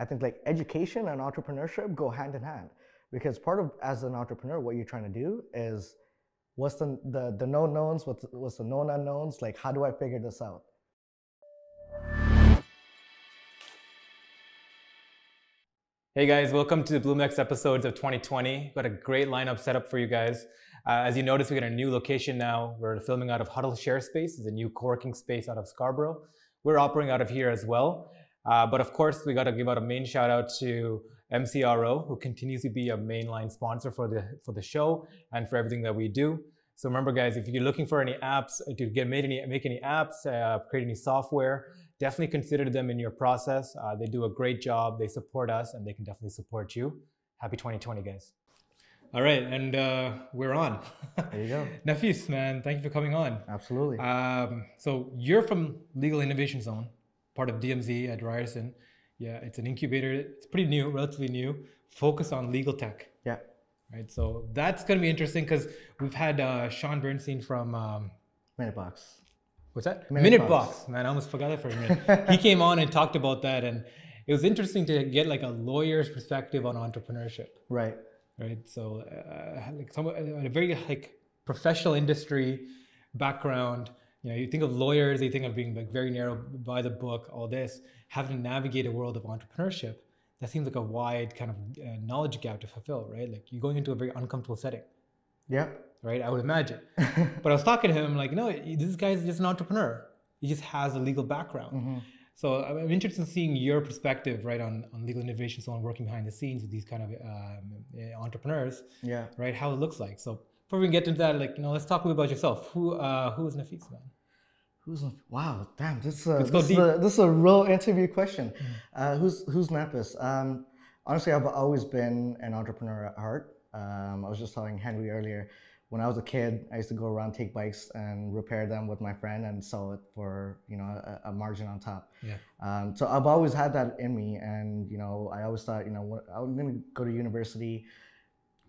I think like education and entrepreneurship go hand in hand because part of as an entrepreneur, what you're trying to do is what's the the, the known knowns, what's what's the known unknowns, like how do I figure this out? Hey guys, welcome to the BloomX episodes of 2020. Got a great lineup set up for you guys. Uh, as you notice, we got a new location now. We're filming out of Huddle Share Space. It's a new co-working space out of Scarborough. We're operating out of here as well. Uh, but of course, we got to give out a main shout out to MCRO, who continues to be a mainline sponsor for the for the show and for everything that we do. So remember, guys, if you're looking for any apps to get made any make any apps, uh, create any software, definitely consider them in your process. Uh, they do a great job. They support us, and they can definitely support you. Happy 2020, guys. All right, and uh, we're on. There you go. Nafis, man, thank you for coming on. Absolutely. Um, so you're from Legal Innovation Zone, part of DMZ at Ryerson. Yeah, it's an incubator. It's pretty new, relatively new, Focus on legal tech. yeah. Right, so that's going to be interesting because we've had uh, Sean Bernstein from um, Minute box. What's that? Minute Minute, Box. Box. Man, I almost forgot that for a minute. he came on and talked about that, and it was interesting to get like a lawyer's perspective on entrepreneurship, Right. right? So, uh, like some a very like professional industry background. You know, you think of lawyers, you think of being like very narrow by the book, all this, having to navigate a world of entrepreneurship. That seems like a wide kind of uh, knowledge gap to fulfill, right? Like you're going into a very uncomfortable setting Yeah. right? I would imagine. but I was talking to him like, no, this guy's just an entrepreneur. He just has a legal background. Mm-hmm. So I'm I'm interested in seeing your perspective, right, on, on legal innovation, so on working behind the scenes with these kind of um, eh, entrepreneurs, Yeah. right? How it looks like. So before we get into that, like, you know, let's talk a little about yourself. Who uh, who is Nafis, man? Who's wow? Damn, this is a, this, is a this is a real interview question. Uh, who's who's Nafis? Um, honestly, I've always been an entrepreneur at heart. Um, I was just telling Henry earlier. When I was a kid, I used to go around, take bikes, and repair them with my friend, and sell it for you know a, a margin on top. Yeah. Um, so I've always had that in me, and you know I always thought you know what- I'm gonna go to university,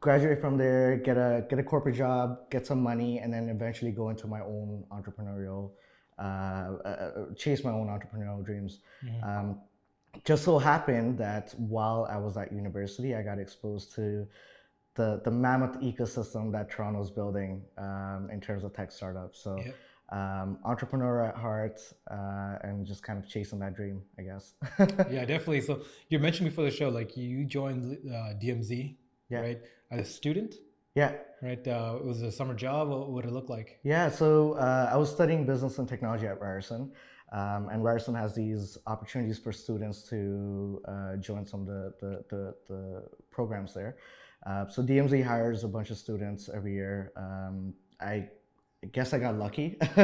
graduate from there, get a get a corporate job, get some money, and then eventually go into my own entrepreneurial, uh, uh, chase my own entrepreneurial dreams. Um, just so happened that while I was at university, I got exposed to the the mammoth ecosystem that Toronto's building um, in terms of tech startups. So. Yep. Um, entrepreneur at heart, uh, and just kind of chasing that dream, I guess. yeah, definitely. So you mentioned before the show, like you joined uh, DMZ, Yeah. right, as a student, yeah, right? Uh, it was a summer job. What would it look like? Yeah, so uh, I was studying business and technology at Ryerson, um, and Ryerson has these opportunities for students to uh, join some of the, the, the, the programs there. Uh, so DMZ hires a bunch of students every year. Um, I guess I got lucky.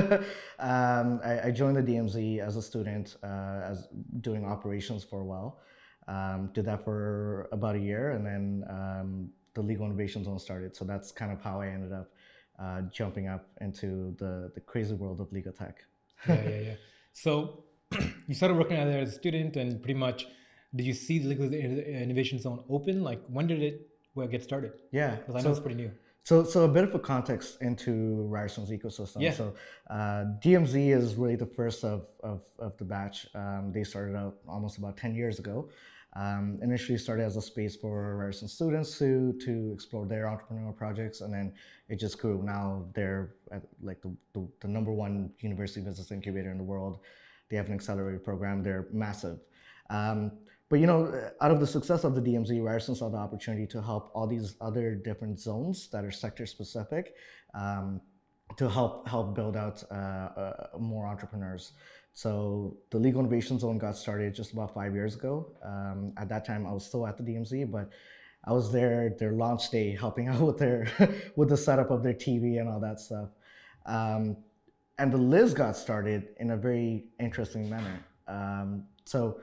um, I, I joined the DMZ as a student, uh, as doing operations for a while. Um, did that for about a year, and then um, the Legal Innovation Zone started. So that's kind of how I ended up uh, jumping up into the, the crazy world of legal tech. yeah, yeah, yeah. So you started working out there as a student, and pretty much, did you see the legal innovation zone open? Like, when did it well, get started? Yeah. Because I know So, it's pretty new. so, so a bit of a context into Ryerson's ecosystem. Yeah. So uh, DMZ is really the first of, of, of the batch. Um, they started out almost about 10 years ago. Um, initially started as a space for Ryerson students to, to explore their entrepreneurial projects, and then it just grew. Now they're at like the, the, the number one university business incubator in the world. They have an accelerator program. They're massive. Um, but you know, out of the success of the DMZ, Ryerson saw the opportunity to help all these other different zones that are sector specific um, to help help build out uh, uh, more entrepreneurs. So the Legal Innovation Zone got started just about five years ago. Um, at that time, I was still at the DMZ, but I was there their launch day, helping out with their with the setup of their TV and all that stuff. Um, and the Liz got started in a very interesting manner. Um, so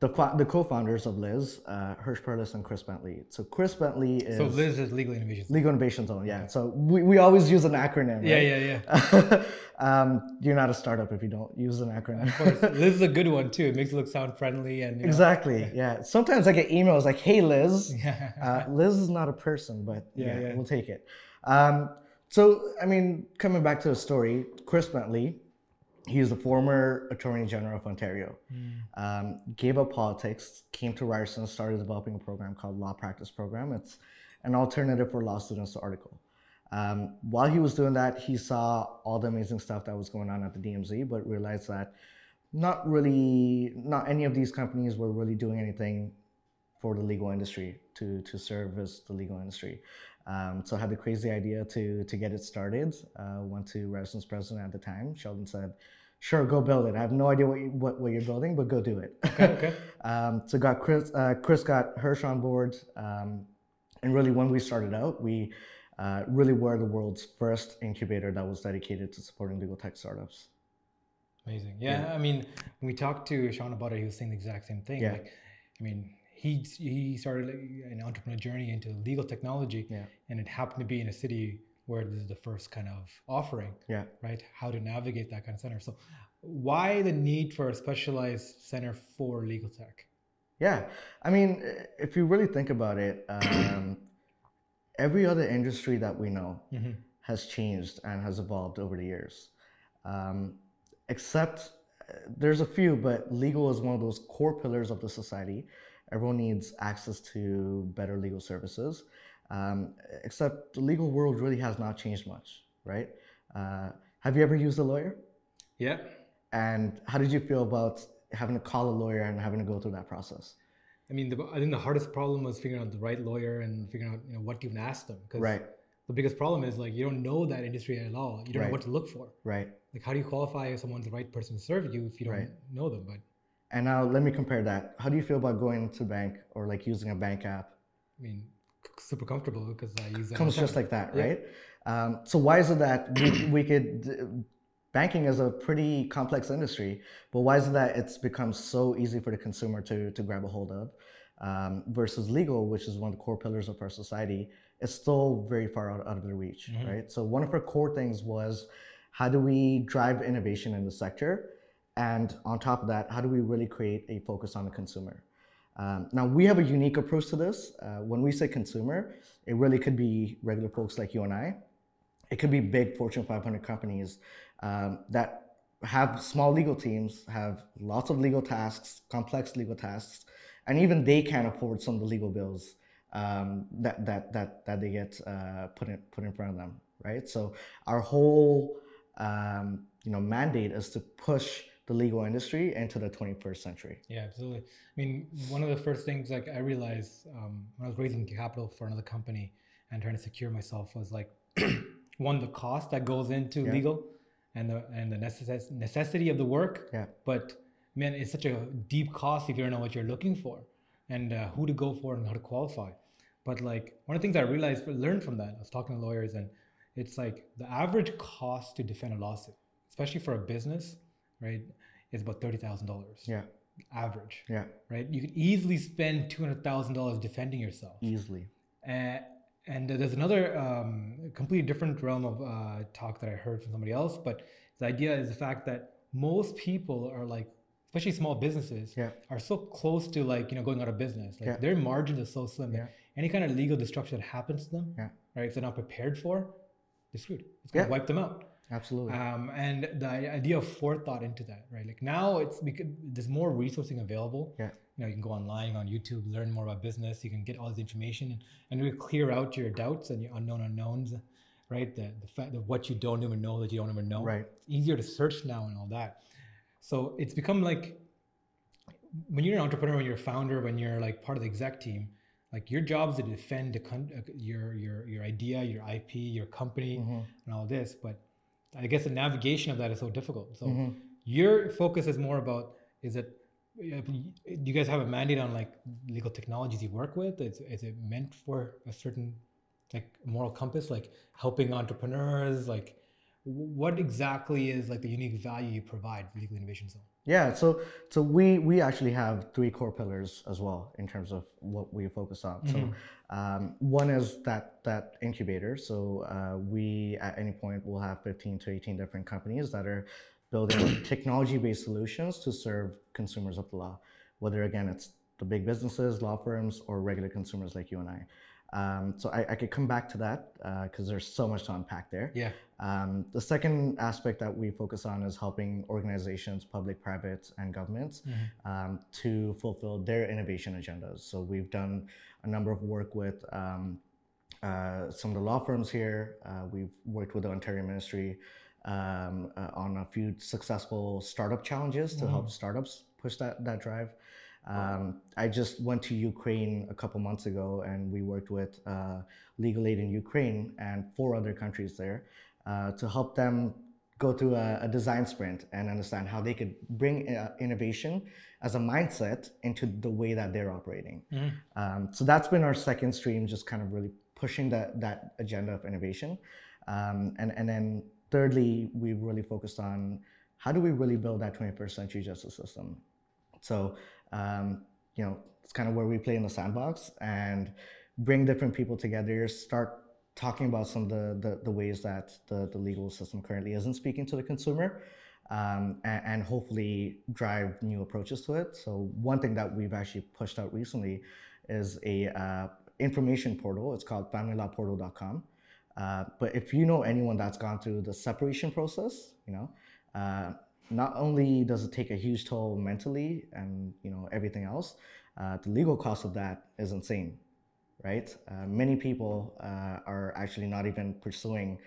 the, the co-founders of Liz, uh, Hersh Perlis and Chris Bentley. So Chris Bentley is So Liz is legal innovation. Legal Innovation Zone. Yeah. So we, we always use an acronym. Yeah, right? yeah, yeah. um, you're not a startup if you don't use an acronym. Of course. Liz is a good one too. It makes it look sound friendly and you know, exactly. Yeah. Sometimes I get emails like, "Hey, Liz." Yeah. Uh, Liz is not a person, but Yeah, yeah, yeah. we'll take it. Um, so, I mean, coming back to the story, Chris Bentley, He's the former Attorney General of Ontario. Um, gave up politics, came to Ryerson, started developing a program called Law Practice Program. It's an alternative for law students to article. Um, while he was doing that, he saw all the amazing stuff that was going on at the DMZ, but realized that not really, not any of these companies were really doing anything for the legal industry to to service the legal industry. Um, so I had the crazy idea to to get it started. Uh, went to Ryerson's president at the time. Sheldon said, "Sure, go build it. I have no idea what you, what, what you're building, but go do it." Okay. okay. um, so got Chris uh, Chris got Hersh on board, um, and really when we started out, we uh, really were the world's first incubator that was dedicated to supporting legal tech startups. Amazing. Yeah, yeah. I mean, when we talked to Sean about it, he was saying the exact same thing. Yeah. Like, I mean, he he started an entrepreneur journey into legal technology, yeah. and it happened to be in a city where this is the first kind of offering. Yeah. Right. How to navigate that kind of center. So, why the need for a specialized center for legal tech? Yeah, I mean, if you really think about it, um, every other industry that we know mm-hmm. has changed and has evolved over the years. Um, except there's a few, but legal is one of those core pillars of the society. Everyone needs access to better legal services. Um, except the legal world really has not changed much, right? Uh, have you ever used a lawyer? Yeah. And how did you feel about having to call a lawyer and having to go through that process? I mean, the, I think the hardest problem was figuring out the right lawyer and figuring out you know what to even ask them. Cause right. The biggest problem is like you don't know that industry at all. You don't right. know what to look for. Right. Like how do you qualify if someone's the right person to serve you if you don't right. know them? But and now let me compare that. How do you feel about going to bank or like using a bank app? I mean, super comfortable because I use that. Comes just like that, right? Yeah. Um, so why is it that we, we could? Banking is a pretty complex industry, but why is it that it's become so easy for the consumer to to grab a hold of? Um, versus legal, which is one of the core pillars of our society, is still very far out, out of their reach, mm-hmm. right? So one of our core things was how do we drive innovation in the sector? And on top of that, how do we really create a focus on the consumer? Um, now, we have a unique approach to this. Uh, when we say consumer, it really could be regular folks like you and I. It could be big Fortune 500 companies um, that have small legal teams, have lots of legal tasks, complex legal tasks, and even they can't afford some of the legal bills um, that, that, that, that they get uh, put, in, put in front of them, right? So our whole um, you know, mandate is to push the legal industry into the 21st century. Yeah, absolutely. I mean, one of the first things like I realized um, when I was raising capital for another company and trying to secure myself was like one the cost that goes into Yeah. legal and the and the necess- necessity of the work. Yeah. But man, it's such a deep cost if you don't know what you're looking for and uh, who to go for and how to qualify. But like one of the things I realized, learned from that, I was talking to lawyers, and it's like the average cost to defend a lawsuit, especially for a business, right, is about thirty thousand dollars. Yeah, Average, yeah, right? You could easily spend two hundred thousand dollars defending yourself. easily. Uh, and there's another um, completely different realm of uh, talk that I heard from somebody else, but the idea is the fact that most people are like, especially small businesses, Yeah. are so close to like you know going out of business. Like Yeah. their margins are so slim. that Yeah. Any kind of legal destruction that happens to them, Yeah. right? If they're not prepared for, they're screwed. It's gonna wipe them out. Absolutely. Um, and the idea of forethought into that, right? Like now it's because there's more resourcing available. Yeah. You know, you can go online on YouTube, learn more about business. You can get all this information and, and really clear out your doubts and your unknown unknowns, right? The the fact that what you don't even know that you don't even know. Right. It's easier to search now and all that. So it's become like when you're an entrepreneur, when you're a founder, when you're like part of the exec team, like your job is to defend the con- uh, your your your idea, your IP, your company, Mhm. and all this. But I guess the navigation of that is so difficult. So Mhm. your focus is more about is it do you guys have a mandate on like legal technologies you work with? Is, is it meant for a certain like moral compass, like helping entrepreneurs? Like what exactly is like the unique value you provide for Legal Innovation Zone? Yeah, so so we we actually have three core pillars as well in terms of what we focus on. Mhm. So um, one is that that incubator. So uh, we at any point will have 15 to 18 different companies that are building technology-based solutions to serve consumers of the law. Whether again it's the big businesses, law firms, or regular consumers like you and I. Um, so I, I, could come back to that because uh, there's so much to unpack there. Yeah. Um, the second aspect that we focus on is helping organizations, public, private, and governments mm-hmm. um, to fulfill their innovation agendas. So we've done a number of work with um, uh, some of the law firms here. Uh, we've worked with the Ontario Ministry um, uh, on a few successful startup challenges to mm-hmm. help startups push that, that drive. Um, I just went to Ukraine a couple months ago and we worked with uh, Legal Aid in Ukraine and four other countries there uh, to help them go through a, a, design sprint and understand how they could bring uh, innovation as a mindset into the way that they're operating. Mm-hmm. Um, so that's been our second stream, just kind of really pushing that, that agenda of innovation. Um, and, and then thirdly, we've really focused on how do we really build that 21st century justice system? So, um, you know, it's kind of where we play in the sandbox and bring different people together, start talking about some of the, the, the ways that the, the legal system currently isn't speaking to the consumer um, and, and, hopefully drive new approaches to it. So one thing that we've actually pushed out recently is a uh, information portal. It's called familylawportal.com. Uh, but if you know anyone that's gone through the separation process, you know, uh, not only does it take a huge toll mentally and you know everything else, uh, the legal cost of that is insane right? Uh, many people uh, are actually not even pursuing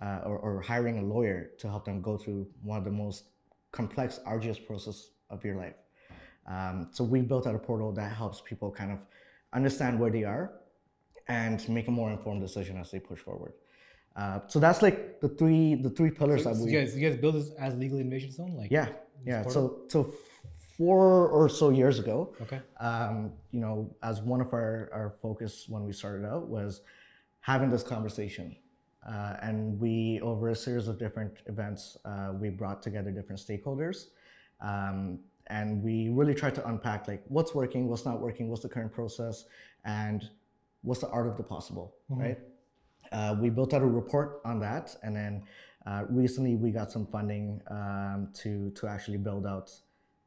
uh, or, or, hiring a lawyer to help them go through one of the most complex, arduous process of your life. Um, so we built out a portal that helps people kind of understand where they are and make a more informed decision as they push forward. Uh, so that's like the three the three pillars so, that we. You guys, you guys build this as legal innovation zone, like yeah, yeah. So so four or so years ago. Okay. Um, you know, as one of our, our focus when we started out was having this conversation. Uh, and we, over a series of different events, uh, we brought together different stakeholders. Um, and we really tried to unpack like what's working, what's not working, what's the current process, and what's the art of the possible, mm-hmm. right? Uh, we built out a report on that, and then uh, recently we got some funding um, to to actually build out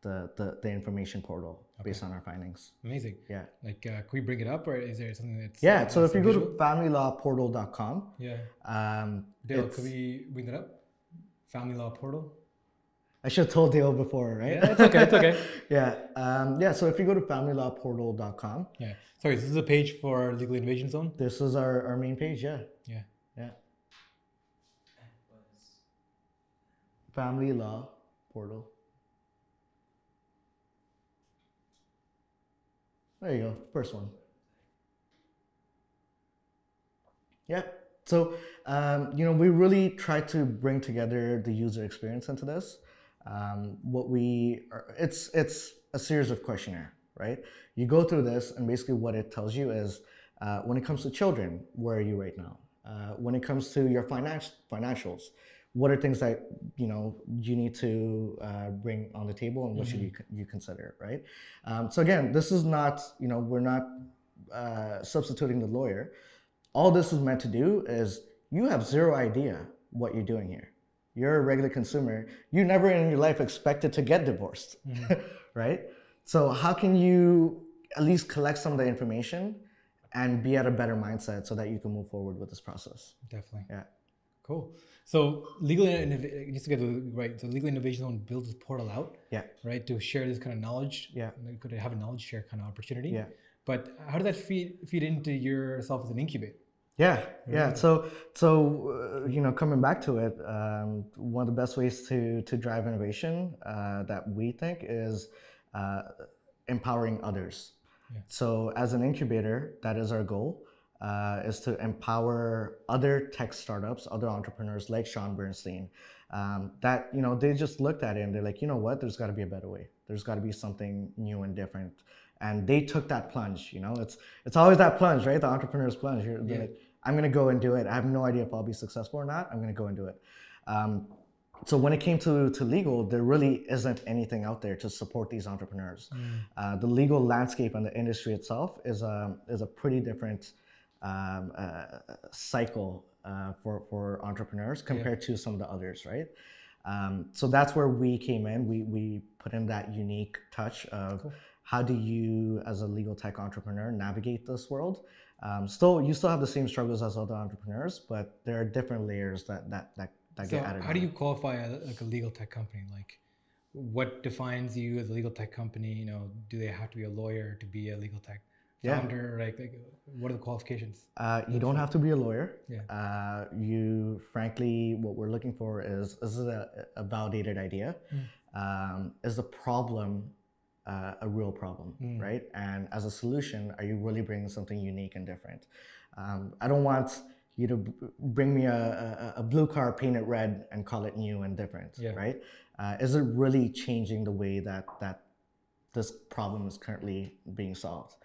the, the, the information portal okay. based on our findings. Amazing. Yeah. Like, uh, can we bring it up or is there something that's. Yeah, so if you go to familylawportal.com. Yeah. Um, Dale, can we bring it up? Family Law Portal? I should have told Dale before, right? Yeah, it's okay. It's okay. yeah. Um, yeah. So if you go to familylawportal.com. Yeah. Sorry, this is a page for Legal Innovation Zone? This is our, our main page. Yeah. Yeah. Yeah. Family Law Portal. There you go, first one. Yeah. So, um, you know, we really try to bring together the user experience into this. Um, what we are, it's it's a series of questionnaire, right? You go through this, and basically what it tells you is, uh, when it comes to children, where are you right now? Uh, when it comes to your finance financials, what are things that you know you need to uh, bring on the table and what mm-hmm. should you you consider right um, so again this is not you know we're not uh, substituting the lawyer all this is meant to do is you have zero idea what you're doing here you're a regular consumer you never in your life expected to get divorced mm-hmm. right so how can you at least collect some of the information and be at a better mindset so that you can move forward with this process definitely yeah Cool. So legal just to get the right. So legal innovation zone builds this portal out. Yeah. Right to share this kind of knowledge. Yeah. Could have a knowledge share kind of opportunity. Yeah. But how does that feed feed into yourself as an incubator? Yeah, yeah. So, so uh, you know, coming back to it, um, one of the best ways to to drive innovation uh, that we think is uh, empowering others. Yeah. So, as an incubator, that is our goal uh, is to empower other tech startups, other entrepreneurs like Sean Bernstein. Um, that you know they just looked at it and they're like, you know what? There's got to be a better way. There's got to be something new and different. And they took that plunge. You know, it's it's always that plunge, right? The entrepreneur's plunge. You're yeah. like, I'm gonna go and do it. I have no idea if I'll be successful or not. I'm gonna go and do it. Um, so when it came to, to legal, there really isn't anything out there to support these entrepreneurs. Mm. Uh, the legal landscape and the industry itself is a is a pretty different um, uh, cycle uh, for, for entrepreneurs compared yeah. to some of the others, right? Um, so that's where we came in. We, we put in that unique touch of cool. How do you, as a legal tech entrepreneur, navigate this world? Um, still, you still have the same struggles as other entrepreneurs, but there are different layers that that that, that so get added. how on. do you qualify a, like a legal tech company? Like, what defines you as a legal tech company? You know, do they have to be a lawyer to be a legal tech Yeah. founder? Like, like, what are the qualifications? Uh, you don't have to be a lawyer. Yeah. Uh, you, frankly, what we're looking for is is it a, a validated idea? Mm. Um, is the problem uh, a real problem, Mm. right? And as a solution, are you really bringing something unique and different? Um, I don't want you to b- bring me a, a, a blue car painted red and call it new and different, Yeah. right? Uh, is it really changing the way that that this problem is currently being solved?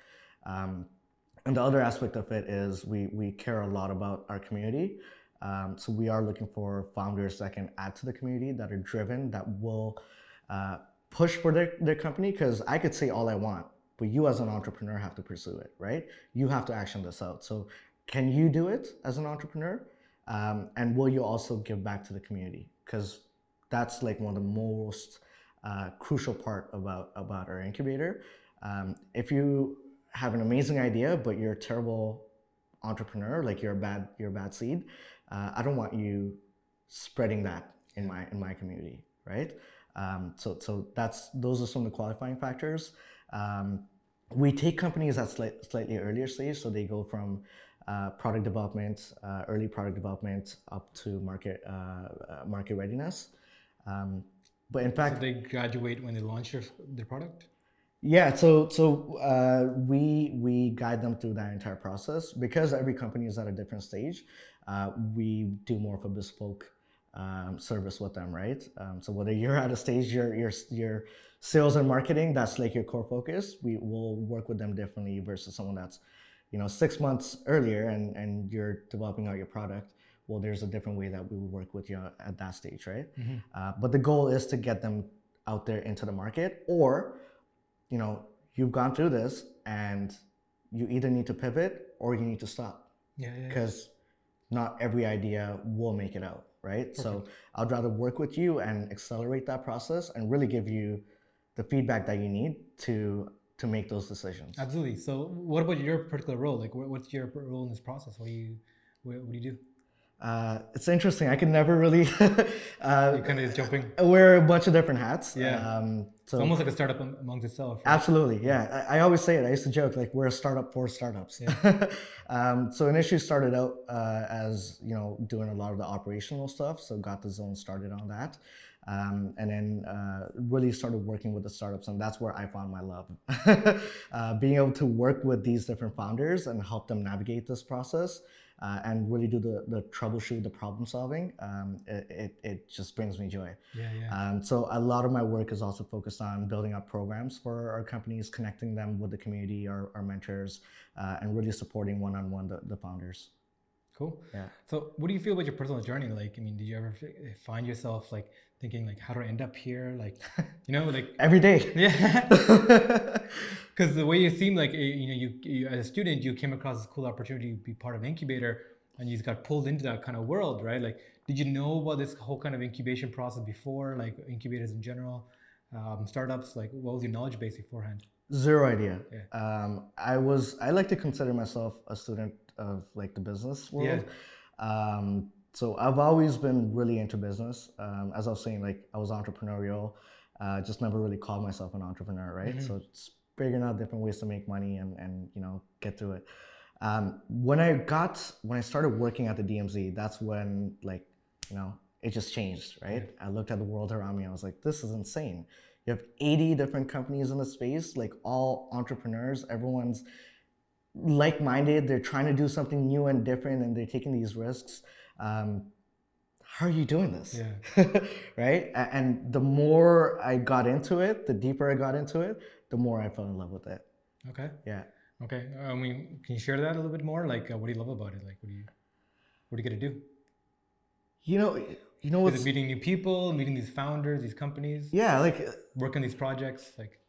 Um, and the other aspect of it is we, we care a lot about our community. Um, so we are looking for founders that can add to the community, that are driven, that will uh, push for their, their company. Because I could say all I want, but you as an entrepreneur have to pursue it, right? You have to action this out. So can you do it as an entrepreneur? Um, and will you also give back to the community? Because that's like one of the most uh, crucial part about about our incubator. Um, if you have an amazing idea, but you're a terrible entrepreneur, like you're a bad you're a bad seed, uh, I don't want you spreading that in my in my community, right? Um, so so that's those are some of the qualifying factors. Um, we take companies at slight, slightly earlier stage, so they go from uh, product development, uh, early product development, up to market uh, uh, market readiness. Um, but in fact, So they graduate when they launch their, their product. yeah, so so uh, we we guide them through that entire process because every company is at a different stage. Uh, we do more of a bespoke um, service with them, right? Um, so whether you're at a stage your your your sales and marketing that's like your core focus, we will work with them differently versus someone that's you know six months earlier and and you're developing out your product. Well, there's a different way that we will work with you at that stage, right? Uh, but the goal is to get them out there into the market or you know, you've gone through this and you either need to pivot or you need to stop Yeah, yeah. yeah. because not every idea will make it out, right? So I'd rather work with you and accelerate that process and really give you the feedback that you need to to make those decisions. Absolutely. So, what about your particular role? Like, what's your role in this process? What do you, what, what do you do? Uh, it's interesting. I can never really uh, You kind of just jumping. wear a bunch of different hats. Yeah. Um, so It's almost like a startup amongst itself. right? Absolutely, yeah. I, I always say it. I used to joke like we're a startup for startups. um, so initially started out uh, as you know doing a lot of the operational stuff. So got the zone started on that, um, and then uh, really started working with the startups, and that's where I found my love. uh, being able to work with these different founders and help them navigate this process. Uh, and really do the, the troubleshoot, the problem solving, um, it, it, it just brings me joy. Yeah, yeah. Um, so a lot of my work is also focused on building up programs for our companies, connecting them with the community, our, our mentors, uh, and really supporting one-on-one the, the founders. Cool. Yeah. So, what do you feel about your personal journey? Like, I mean, did you ever find yourself like thinking, like, how do I end up here? Like, you know, like, Every day. yeah. Because the way you seem like, eh, you know, you, you as a student, you came across this cool opportunity to be part of an incubator, and you got pulled into that kind of world, right? Like, did you know about this whole kind of incubation process before, like incubators in general, um, startups? Like, what was your knowledge base beforehand? Zero idea. Yeah. Um, I was. I like to consider myself a student of like the business world. Um, so I've always been really into business. Um, as I was saying, like I was entrepreneurial. Uh, just never really called myself an entrepreneur, right? So it's figuring out different ways to make money and and you know get through it. Um, when I got when I started working at the DMZ, that's when like you know it just changed, right? I looked at the world around me. I was like, this is insane. You have 80 different companies in the space, like all entrepreneurs. Everyone's like-minded. They're trying to do something new and different, and they're taking these risks. Um, how are you doing this? Yeah. right? And the more I got into it, the deeper I got into it, the more I fell in love with it. Okay. Yeah. Okay. I mean, can you share that a little bit more? Like, uh, what do you love about it? Like, what do you, what do you to do? You know, you know what's meeting new people, meeting these founders, these companies, yeah, like working these projects? Like,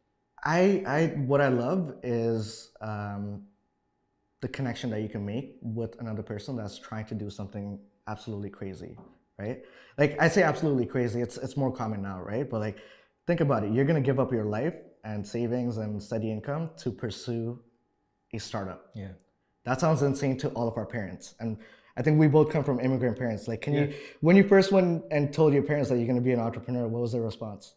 I, I, what I love is um, the connection that you can make with another person that's trying to do something absolutely crazy, right? Like I say absolutely crazy. It's it's more common now, right? But like, think about it. You're gonna give up your life and savings and steady income to pursue a startup. Yeah. That sounds insane to all of our parents. And I think we both come from immigrant parents. Like, can Yeah. you, when you first went and told your parents that you're going to be an entrepreneur, what was their response?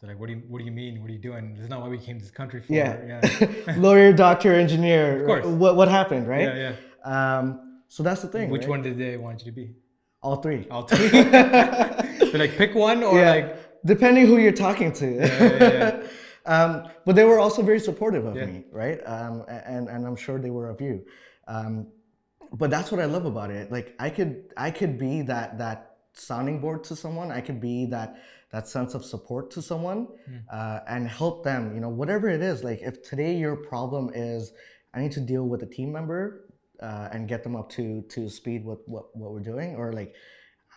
They're like, what do you what do you mean? What are you doing? This is not why we came to this country for. Yeah. Yeah. Lawyer, doctor, engineer. Of course. What, what happened, right? yeah. yeah. Um, so that's the thing. Which right? one did they want you to be? All three. All three. They're like, pick one or yeah. like, depending who you're talking to. yeah, yeah. um, but they were also very supportive of me, right? Um, and and I'm sure they were of you. Um, but that's what I love about it. Like I could I could be that that sounding board to someone. I could be that that sense of support to someone uh, and help them. You know, whatever it is. Like if today your problem is I need to deal with a team member uh, and get them up to to speed with what what we're doing, or like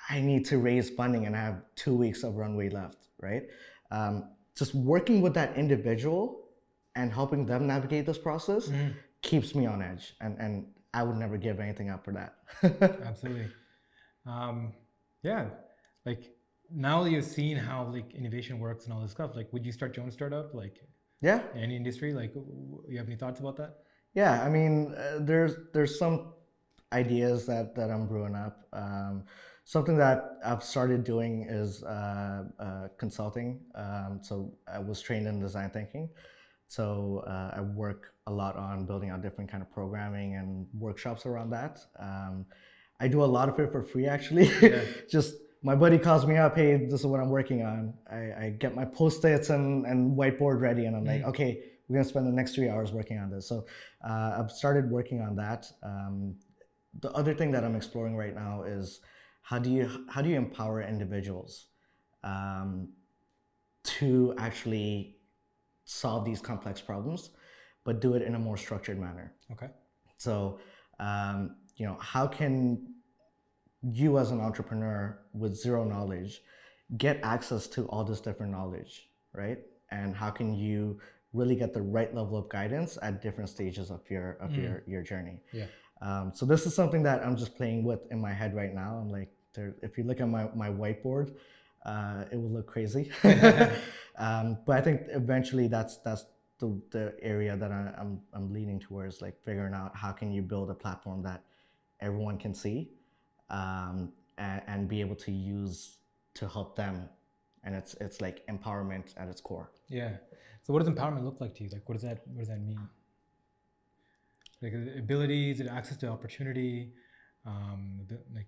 I need to raise funding and I have two weeks of runway left, right? Um, just working with that individual and helping them navigate this process Mm-hmm. keeps me on edge, and and I would never give anything up for that. Absolutely. Um, yeah. Like now that you've seen how like innovation works and all this stuff, like would you start your own startup? Like yeah, any industry? Like you have any thoughts about that? Yeah. I mean, uh, there's there's some ideas that that I'm brewing up. Um, something that I've started doing is uh, uh, consulting. Um, so I was trained in design thinking. So uh, I work a lot on building out different kind of programming and workshops around that. Um, I do a lot of it for free, actually. Yeah. Just my buddy calls me up, hey, this is what I'm working on. I, I get my post-its and, and whiteboard ready, and I'm like, okay, we're gonna spend the next three hours working on this. So uh, I've started working on that. Um, the other thing that I'm exploring right now is how do you how do you empower individuals um, to actually solve these complex problems, but do it in a more structured manner. Okay. So, um, you know, how can you as an entrepreneur with zero knowledge get access to all this different knowledge, right? And how can you really get the right level of guidance at different stages of your of your your journey? Yeah. Um, so this is something that I'm just playing with in my head right now. I'm like, there, if you look at my, my whiteboard, uh, it will look crazy. um, but I think eventually that's that's the, the area that I, I'm I'm leaning towards, like figuring out how can you build a platform that everyone can see, um, and, and be able to use to help them, and it's it's like empowerment at its core. Yeah. So what does empowerment look like to you? Like what does that what does that mean? Like abilities, is access to opportunity? Um, like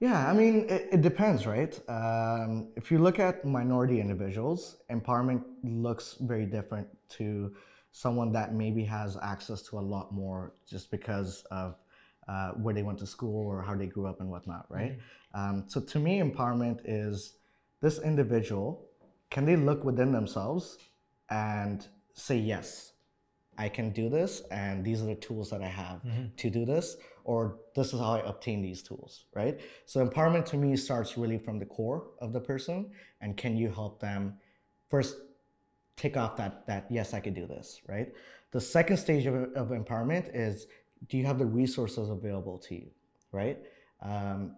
Yeah, I mean, it, it depends, right? Um, if you look at minority individuals, empowerment looks very different to someone that maybe has access to a lot more just because of uh, where they went to school or how they grew up and whatnot, right? Um, so to me, empowerment is this individual can they look within themselves and say, yes, I can do this, and these are the tools that I have to do this, or this is how I obtain these tools, right? So empowerment to me starts really from the core of the person, and can you help them first take off that that yes, I could do this, right? The second stage of, of empowerment is do you have the resources available to you, right? Um,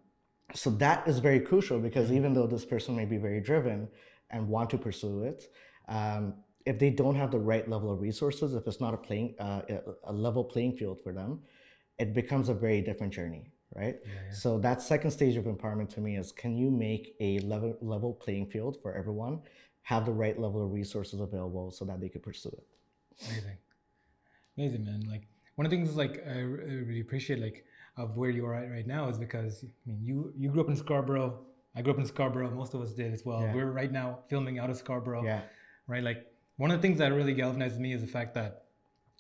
so that is very crucial because even though this person may be very driven and want to pursue it, um, if they don't have the right level of resources, if it's not a playing uh, a- level playing field for them, it becomes a very different journey, right? So that second stage of empowerment to me is can you make a level level playing field for everyone, have the right level of resources available so that they could pursue it. Amazing, amazing, man. Like one of the things like I really appreciate like of where you are at right now is because I mean you you grew up in Scarborough. I grew up in Scarborough. Most of us did as well. Yeah. We're right now filming out of Scarborough. Yeah, Right. Like one of the things that really galvanized me is the fact that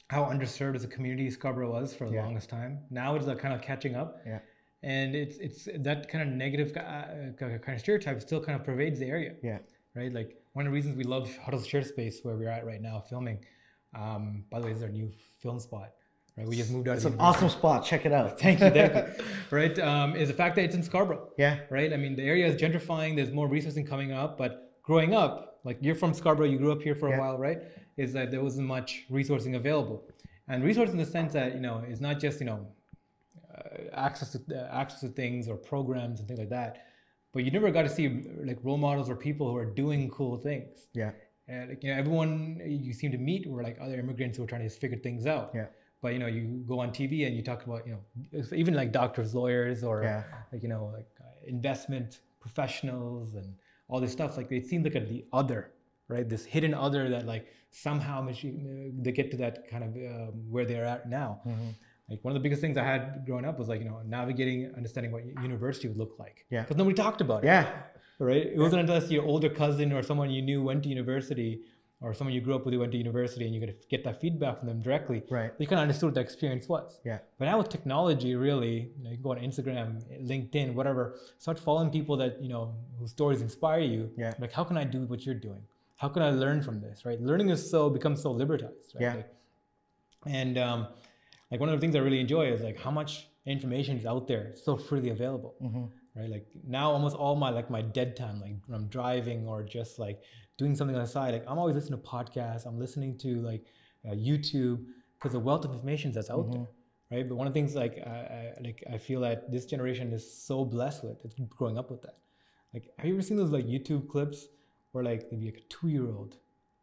how underserved as a community Scarborough was for the Yeah. longest time. Now it's like kind of catching up. yeah, And it's it's that kind of negative uh, kind of stereotype still kind of pervades the area yeah, right? Like one of the reasons we love Huddle Share Space where we're at right now filming. Um, by the way, this is our new film spot, right? We just moved out it's an awesome spot. Check it out. Thank you, thank you. right? Um, is the fact that it's in Scarborough, Yeah, right? I mean, the area is gentrifying. There's more resourcing coming up, but growing up, like you're from Scarborough, you grew up here for a Yeah. while, right? Is that there wasn't much resourcing available, and resource in the sense that you know it's not just you know uh, access to uh, access to things or programs and things like that, but you never got to see like role models or people who are doing cool things. yeah, uh, like, you know, everyone you seem to meet were like other immigrants who were trying to figure things out. Yeah. But you know, you go on TV and you talk about you know even like doctors, lawyers, or Yeah. like you know like uh, investment professionals and all this stuff. Like it seems like the other, right? This hidden other that like somehow they get to that kind of um, where they're at now. Mhm. Like one of the biggest things I had growing up was like you know navigating, understanding what university would look like. Yeah. Because nobody talked about it Yeah. right? It wasn't unless your older cousin or someone you knew went to university or someone you grew up with who went to university and you could get that feedback from them directly. Right. You kind of understood what the experience was. Yeah. But now with technology, really, you, know, you can go on Instagram, LinkedIn, whatever, start following people that, you know, whose stories inspire you. Yeah. Like, how can I do what you're doing? How can I learn from this, right? Learning is so, becomes so libertized, right? Yeah. Like, and um, like one of the things I really enjoy is like how much information is out there, so freely available hmm right like now almost all my like my dead time like when i'm driving or just like doing something on the side. Like i'm always listening to podcasts. I'm listening to like uh, youtube because the wealth of information that's out there right? But one of the things like I, I like i feel that this generation is so blessed with it's growing up with that. Like have you ever seen those like youtube clips where like there'd be like a two-year-old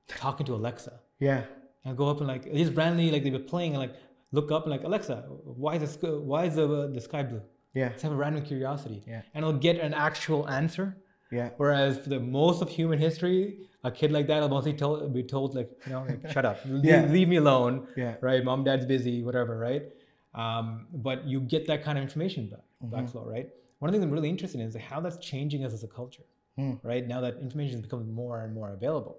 talking to alexa? Yeah. and go up and like just randomly like they were playing and like look up and like alexa why is the sky, why is the, the sky blue? Yeah. just have a random curiosity. Yeah. and it'll get an actual answer Yeah. whereas for the most of human history a kid like that will mostly told, be told like you know like, shut up leave, Yeah. leave me alone Yeah. right mom dad's busy whatever right um, but you get that kind of information back Mm-hmm. backflow right one of the things i'm really interested in is how that's changing us as a culture Hmm. right now that information is becoming more and more available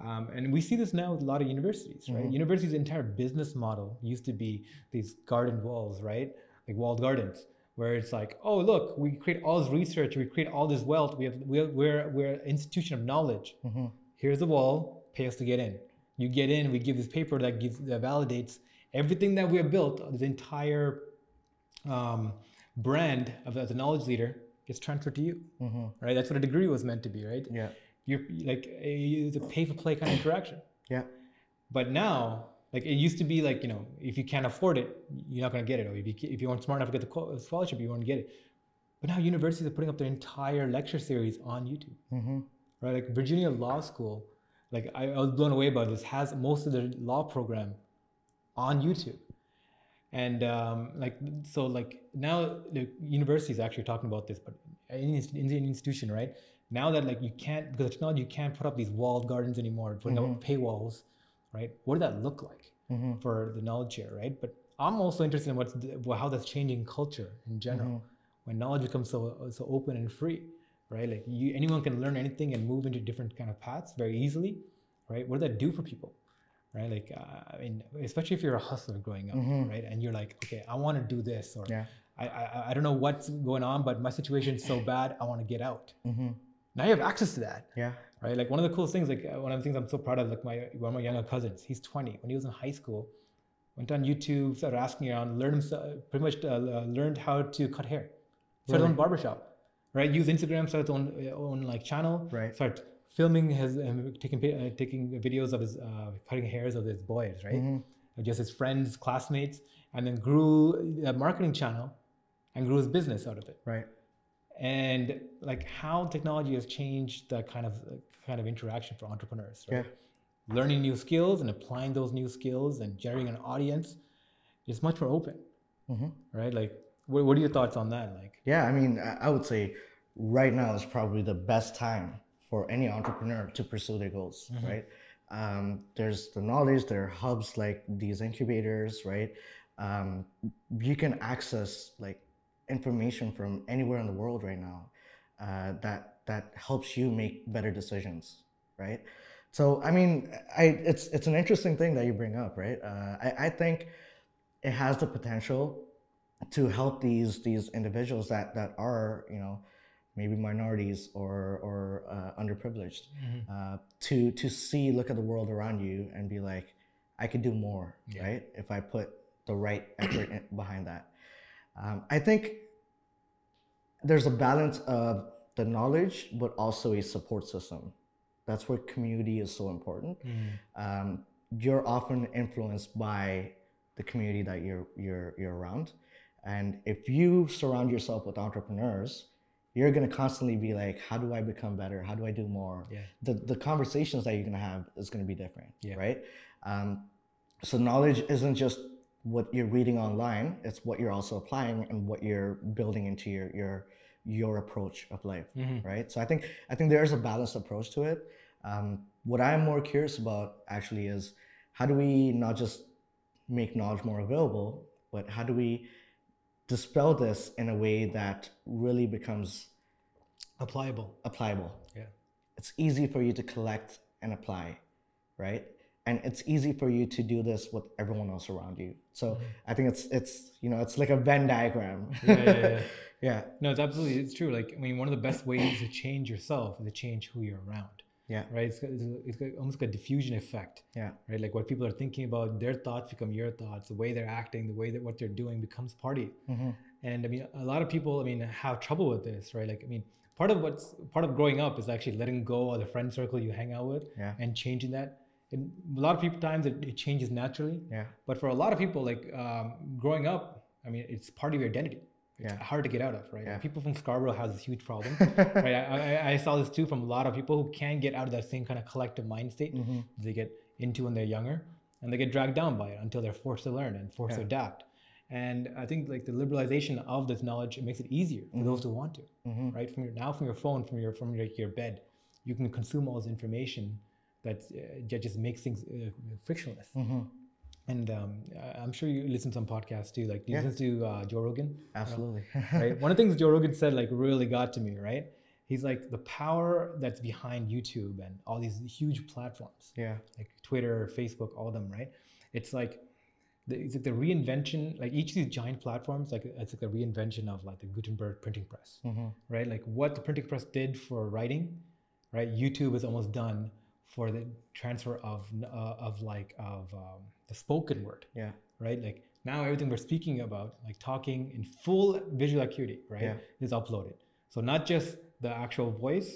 um, and we see this now with a lot of universities, right? Mhm. Universities' entire business model used to be these garden walls, right? Like walled gardens, where it's like, oh, look, we create all this research, we create all this wealth, we have, we're, we're, we're an institution of knowledge. hmm Here's the wall, pay us to get in. You get in, we give this paper that gives that validates everything that we have built, this entire um, brand of as a knowledge leader gets transferred to you, hmm right? That's what a degree was meant to be, right? Yeah. you're like a, it's a pay for play kind of interaction. Yeah. But now, like it used to be like you know, if you can't afford it, you're not gonna get it, or if you if you aren't smart enough to get the scholarship, you won't get it. But now universities are putting up their entire lecture series on YouTube, hmm right? Like Virginia Law School, like I, I was blown away by this, has most of their law program on YouTube. And um, like so, like now the university is actually talking about this, but in an Indian institution, right? Now that like you can't because technology, you can't put up these walled gardens anymore, putting up paywalls, right? What does that look like hmm for the knowledge share, right? But I'm also interested in what's the, how that's changing culture in general when knowledge becomes so so open and free, right? Like you, anyone can learn anything and move into different kind of paths very easily, right? What does that do for people, right? Like uh, I mean, especially if you're a hustler growing up, Mhm. right? And you're like, okay, I want to do this, or Yeah. I, I I don't know what's going on, but my situation's so bad, I want to get out. hmm Now you have access to that, Yeah. right? Like one of the coolest things, like uh, one of the things I'm so proud of, like my one of my younger cousins, he's 20. When he was in high school, went on YouTube, started asking around, learned himself, pretty much uh, uh, learned how to cut hair, started his own barbershop, right? Use Instagram, started his own, uh, own like channel, Right. started filming his, um, taking uh, taking videos of his uh, cutting hairs of his boys, right? Mhm. Just his friends, classmates, and then grew a marketing channel and grew his business out of it Right. And like how technology has changed the kind of kind of interaction for entrepreneurs right? Learning new skills and applying those new skills and generating an audience is much more open hmm right? Like what, what are your thoughts on that like? Yeah, I mean, I I would say right now is probably the best time for any entrepreneur to pursue their goals, right? Um, there's the knowledge, there are hubs like these incubators, right? Um, you can access like information from anywhere in the world right now uh, that that helps you make better decisions, right? So, I mean, I it's it's an interesting thing that you bring up, right? Uh, I, I think it has the potential to help these these individuals that that are you know maybe minorities or or uh, underprivileged uh, to to see look at the world around you and be like I could do more Yeah. right if I put the right effort in, behind that um, I think there's a balance of the knowledge but also a support system that's where community is so important um, you're often influenced by the community that you're you're you're around and if you surround yourself with entrepreneurs you're gonna constantly be like, how do I become better? How do I do more? Yeah. The the conversations that you're gonna have is gonna be different, Yeah. right? Um, so knowledge isn't just what you're reading online; it's what you're also applying and what you're building into your your your approach of life, Mhm. right? So I think I think there's a balanced approach to it. Um, what I'm more curious about actually is how do we not just make knowledge more available, but how do we dispel this in a way that really becomes Applicable. applicable? Yeah. It's easy for you to collect and apply, right? And it's easy for you to do this with everyone else around you. So I think it's it's you know it's like a Venn diagram. Mm-hmm. Yeah, yeah, yeah. yeah. No, it's absolutely it's true. Like I mean, one of the best ways to change yourself is to change who you're around. Yeah. Right. It's, it's, it's almost like a diffusion effect. Yeah. Right. Like what people are thinking about, their thoughts become your thoughts. The way they're acting, the way that what they're doing becomes part of you. Mhm. And I mean, a lot of people, I mean, have trouble with this, right? Like, I mean, part of what's part of growing up is actually letting go of the friend circle you hang out with Yeah. and changing that. And a lot of people times it, it changes naturally. Yeah. But for a lot of people, like um, growing up, I mean, it's part of your identity. It's Yeah. hard to get out of, right? Yeah. People from Scarborough has this huge problem, right? I, I, I saw this too from a lot of people who can't get out of that same kind of collective mind state Mhm. they get into when they're younger, and they get dragged down by it until they're forced to learn and forced to adapt. And I think like the liberalization of this knowledge it makes it easier for those who want to, Mhm. right? From your, now from your phone, from your from your, your bed, you can consume all this information that uh, just makes things uh, frictionless. Mhm. And um, I'm sure you listen to some podcasts too. Like, do you Yeah. listen to uh, Joe Rogan? Absolutely. right? One of the things Joe Rogan said like really got to me, right? He's like the power that's behind YouTube and all these huge platforms, yeah. like Twitter, Facebook, all of them, right? It's like the, it's like the reinvention, like each of these giant platforms, like it's like the reinvention of like the Gutenberg printing press, Mhm. right? Like what the printing press did for writing, right? YouTube is almost done for the transfer of uh, of like of um, the spoken word, Yeah. right? Like now everything we're speaking about, like talking in full visual acuity, right, Yeah. is uploaded. So not just the actual voice,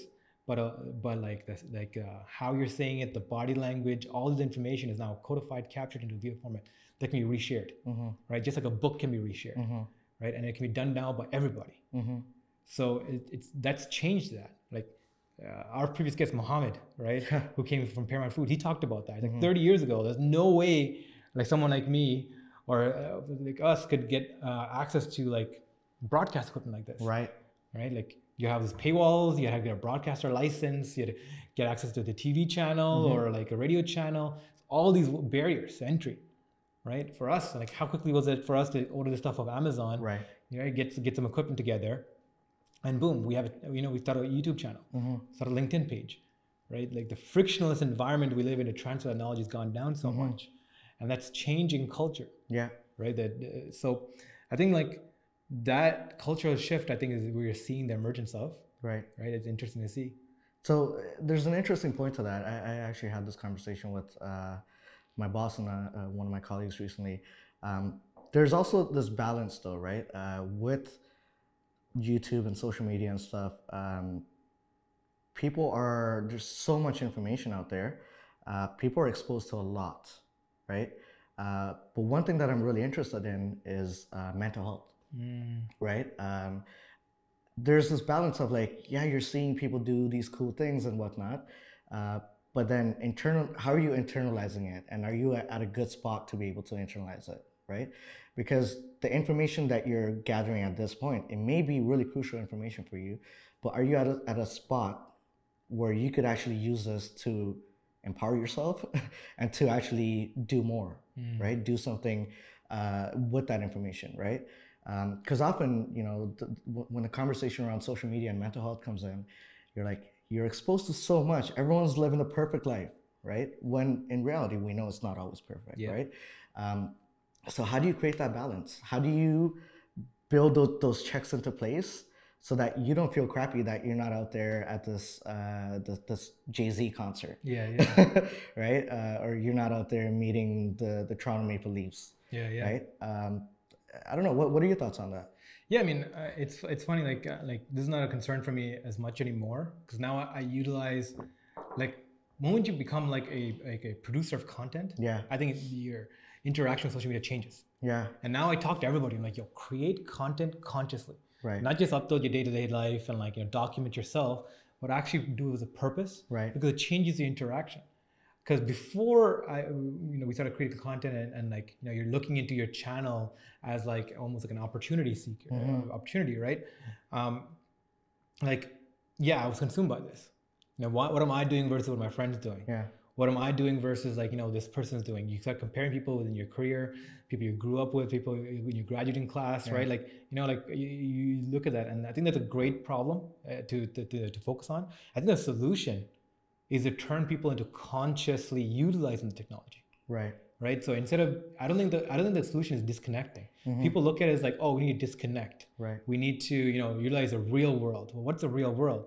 but uh, but like the, like uh, how you're saying it, the body language, all this information is now codified, captured into a video format that can be reshared, Mhm. right? Just like a book can be reshared, Mhm. right? And it can be done now by everybody. Mhm. So it, it's that's changed that. Like uh, our previous guest, Mohammed, right, who came from Paramount Food, he talked about that. Like 30 years ago, there's no way like someone like me or uh, like us could get uh, access to like broadcast equipment like this, Right. right? Like you have these paywalls, you have to get a broadcaster license, you had to get access to the TV channel or like a radio channel. All these barriers to entry, right? For us, like how quickly was it for us to order the stuff off Amazon? Right. you know, get get some equipment together, and boom, we have it. You know, we start a YouTube channel, Mhm. start a LinkedIn page, right? Like the frictionless environment we live in the transfer that knowledge has gone down so much, and that's changing culture, Yeah. right? That uh, so, I think like that cultural shift, I think is we're seeing the emergence of, Right. right? It's interesting to see. So uh, there's an interesting point to that. I, I actually had this conversation with uh, my boss and uh, uh, one of my colleagues recently. Um, there's also this balance, though, right? Uh, with YouTube and social media and stuff, um, people are there's so much information out there. Uh, people are exposed to a lot, right? Uh, but one thing that I'm really interested in is uh, mental health right? Um, there's this balance of like, yeah, you're seeing people do these cool things and whatnot, uh, but then internal, how are you internalizing it, and are you at a good spot to be able to internalize it, right? Because the information that you're gathering at this point, it may be really crucial information for you, but are you at a, at a spot where you could actually use this to empower yourself and to actually do more, right? Do something uh, with that information, right? Because often, you know, th- w- when the conversation around social media and mental health comes in, you're like, you're exposed to so much. Everyone's living a perfect life, right? When in reality, we know it's not always perfect, Yeah. right? Um, so how do you create that balance? How do you build those, those checks into place so that you don't feel crappy that you're not out there at this uh, this, this Jay Z concert, Yeah, yeah, right? Uh, or you're not out there meeting the the Toronto Maple Leafs, yeah, yeah. right? Um, I don't know. What what are your thoughts on that? Yeah, I mean, uh, it's it's funny. Like uh, like this is not a concern for me as much anymore because now I, I utilize like moment you become like a like a producer of content. Yeah, I think your interaction with social media changes. yeah, And now I talk to everybody. I'm like, yo, create content consciously. Right. Not just upload your day-to-day life and like you know document yourself, but actually do it with a purpose. Right. Because it changes the interaction. Because before I, you know, we started creating content and, and like you know you're looking into your channel as like almost like an opportunity seeker, Mhm. uh, opportunity, right? Um, like, yeah, I was consumed by this. You know, what, what am I doing versus what my friends doing? Yeah. What am I doing versus like you know this person's doing. You start comparing people within your career, people you grew up with, people when you graduating class, Yeah. right? Like you know, like you, you look at that, and I think that's a great problem uh, to, to to to focus on. I think the solution is to turn people into consciously utilizing the technology, Right. right? So instead of, I don't think the I don't think the solution is disconnecting. Mhm. People look at it as like, oh, we need to disconnect Right. we need to you know utilize the real world well what's the real world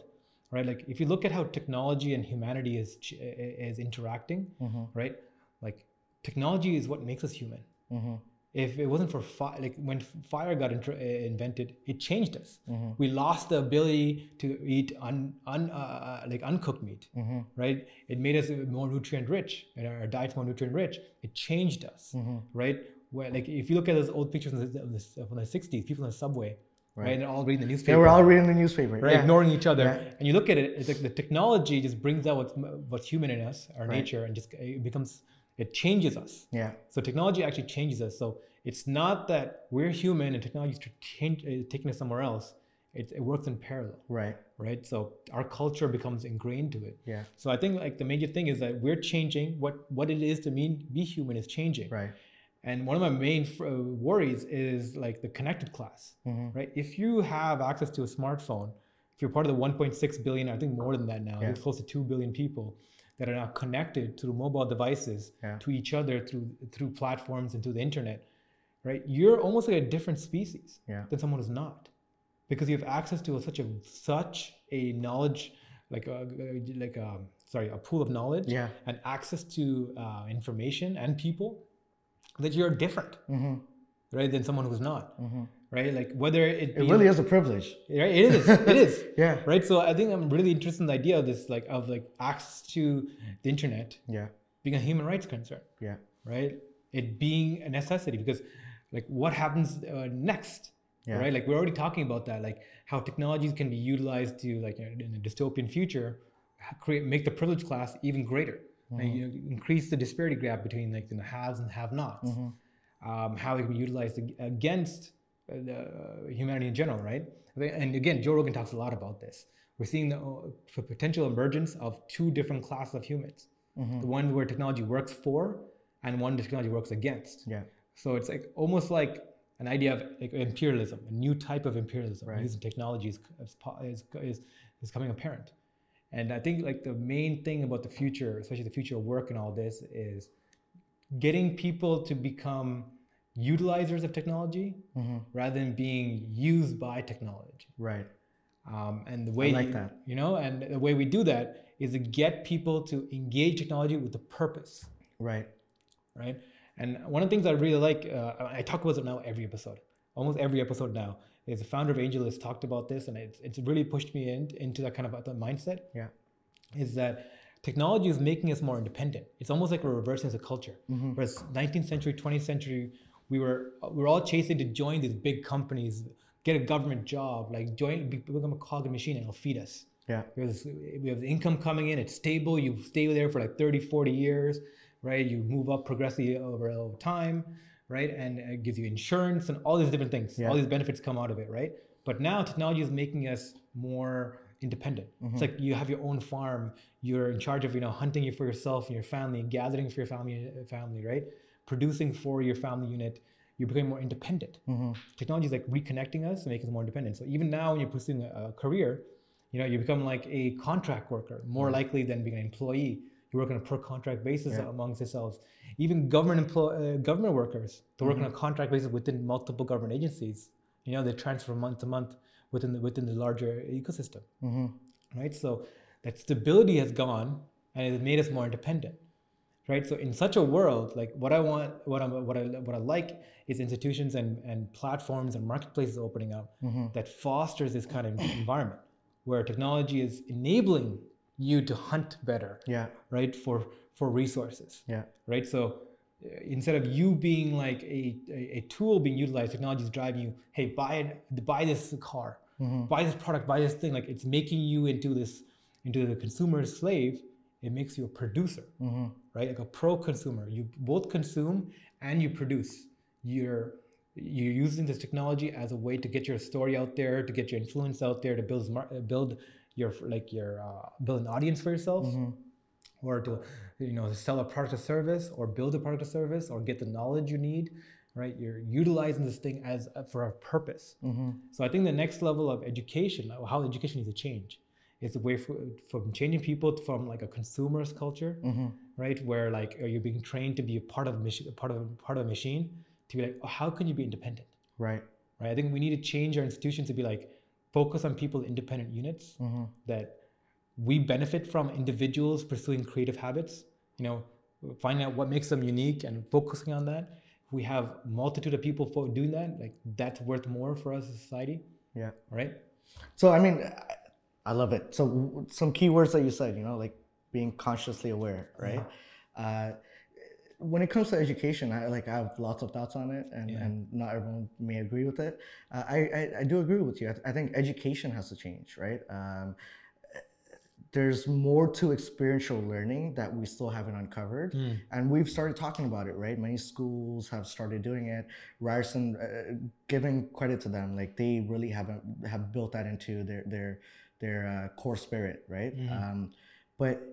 right like if you look at how technology and humanity is is interacting Mhm. right like technology is what makes us human Mhm. if it wasn't for fire like when fire got uh, invented it changed us Mhm. we lost the ability to eat un, un uh, uh, like uncooked meat Mhm. right it made us more nutrient rich and our diet's more nutrient rich it changed us Mhm. right where like if you look at those old pictures from the, from the 60s people in the subway right, Right. they're all reading the newspaper They were all reading the newspaper. right? Yeah. Ignoring each other, Yeah. and you look at it, it's like the technology just brings out what's what's human in us, our Right. nature, and just it becomes it changes us. Yeah. So technology actually changes us. So it's not that we're human and technology is change, uh, taking us somewhere else. It, it works in parallel, Right. right? So our culture becomes ingrained to it. Yeah. So I think like the major thing is that we're changing. What what it is to mean be human is changing. Right. And one of my main uh, worries is like the connected class Mhm. right? If you have access to a smartphone, if you're part of the 1.6 billion, I think more than that now, Yeah. close to 2 billion people that are now connected through mobile devices Yeah. to each other through through platforms and through the internet, right? You're almost like a different species Yeah. than someone who's not, because you have access to such a such a knowledge, like a like a sorry, a pool of knowledge Yeah. and access to uh, information and people that you're different, Mhm. right, than someone who's not Mhm. right? Like whether it It really is a privilege. right? It is. It is. Yeah. Right. So I think I'm really interested in the idea of this, like of like access to the internet Yeah. being a human rights concern, Yeah. right? It being a necessity because, like, what happens uh, next, Yeah. right? Like we're already talking about that, like how technologies can be utilized to, like, in a dystopian future, create make the privileged class even greater, and Mm-hmm. you know, increase the disparity gap between like the haves and have-nots Mhm. um, how it can be utilized ag- against uh, the humanity in general, right? And again, Joe Rogan talks a lot about this. We're seeing the uh, potential emergence of two different classes of humans: Mhm. the one where technology works for, and one technology works against. Yeah. So it's like almost like an idea of like imperialism, a new type of imperialism Right. using technology is, is, is, is, is coming apparent. And I think like the main thing about the future, especially the future of work and all this, is getting people to become utilizers of technology Mhm. rather than being used by technology. Right. Um, and the way like you, that. you know, and the way we do that is to get people to engage technology with a purpose Right. right? And one of the things I really like, uh, I talk about it now every episode, almost every episode now. Is the founder of Angel has talked about this, and it's, it's really pushed me in, into that kind of the mindset. Yeah. Is that technology is making us more independent. It's almost like we're reversing the culture. Mhm. Whereas 19th century, 20th century, we were we were all chasing to join these big companies, get a government job, like join, become a cog in the machine, and it'll feed us Yeah. because we have the income coming in it's stable you stay there for like 30 40 years right you move up progressively over, over time right? And it gives you insurance and all these different things. Yeah. all these benefits come out of it right? But now technology is making us more independent. It's like you have your own farm. You're in charge of you know hunting for yourself and your family gathering for your family family right? Producing for your family unit you're becoming more independent. Mhm. technology is like reconnecting us making us more independent. So even now, when you're pursuing a, a career, you know, you become like a contract worker, more likely than being an employee. You work on a per contract basis Yeah. amongst yourselves. Even government emplo- uh, government workers, they work on a contract basis within multiple government agencies. You know, they transfer month to month within the, within the larger ecosystem, Mhm. right? So that stability has gone, and it made us more independent right so in such a world like what i want what i what i what i like is institutions and and platforms and marketplaces opening up Mhm. that fosters this kind of environment where technology is enabling you to hunt better Yeah. right for for resources Yeah. right so uh, instead of you being like a, a, a tool being utilized, technology is driving you. Hey, buy it, buy this car, mm-hmm. buy this product, buy this thing. Like it's making you into this into the consumer's slave. It makes you a producer, mm-hmm. right? Like a pro consumer. You both consume and you produce. You're you're using this technology as a way to get your story out there, to get your influence out there, to build smart, uh, build your like your uh, build an audience for yourself, mm-hmm. or to you know sell a product or service, or build a product or service, or get the knowledge you need. Right, you're utilizing this thing as a, for a purpose. Mm-hmm. So I think the next level of education, how education needs to change, is a way for, from changing people from like a consumer's culture, mm-hmm. right, where like you're being trained to be a part of a machine, part of part of a machine, to be like, oh, how can you be independent? Right. right? I think we need to change our institutions to be like focus on people independent units that we benefit from individuals pursuing creative habits. You know, finding out what makes them unique and focusing on that. We have multitude of people for doing that. Like that's worth more for us as a society, Yeah. right? So I mean, I- love it. So some key words that you said, you know, like being consciously aware, right? Uh, when it comes to education, I like I have lots of thoughts on it, and, and not everyone may agree with it. Uh, I, I I do agree with you. I, I think education has to change, right? Um, there's more to experiential learning that we still haven't uncovered. And we've started talking about it right? Many schools have started doing it. Ryerson uh, giving credit to them like they really haven't have built that into their their their uh, core spirit right? Um, but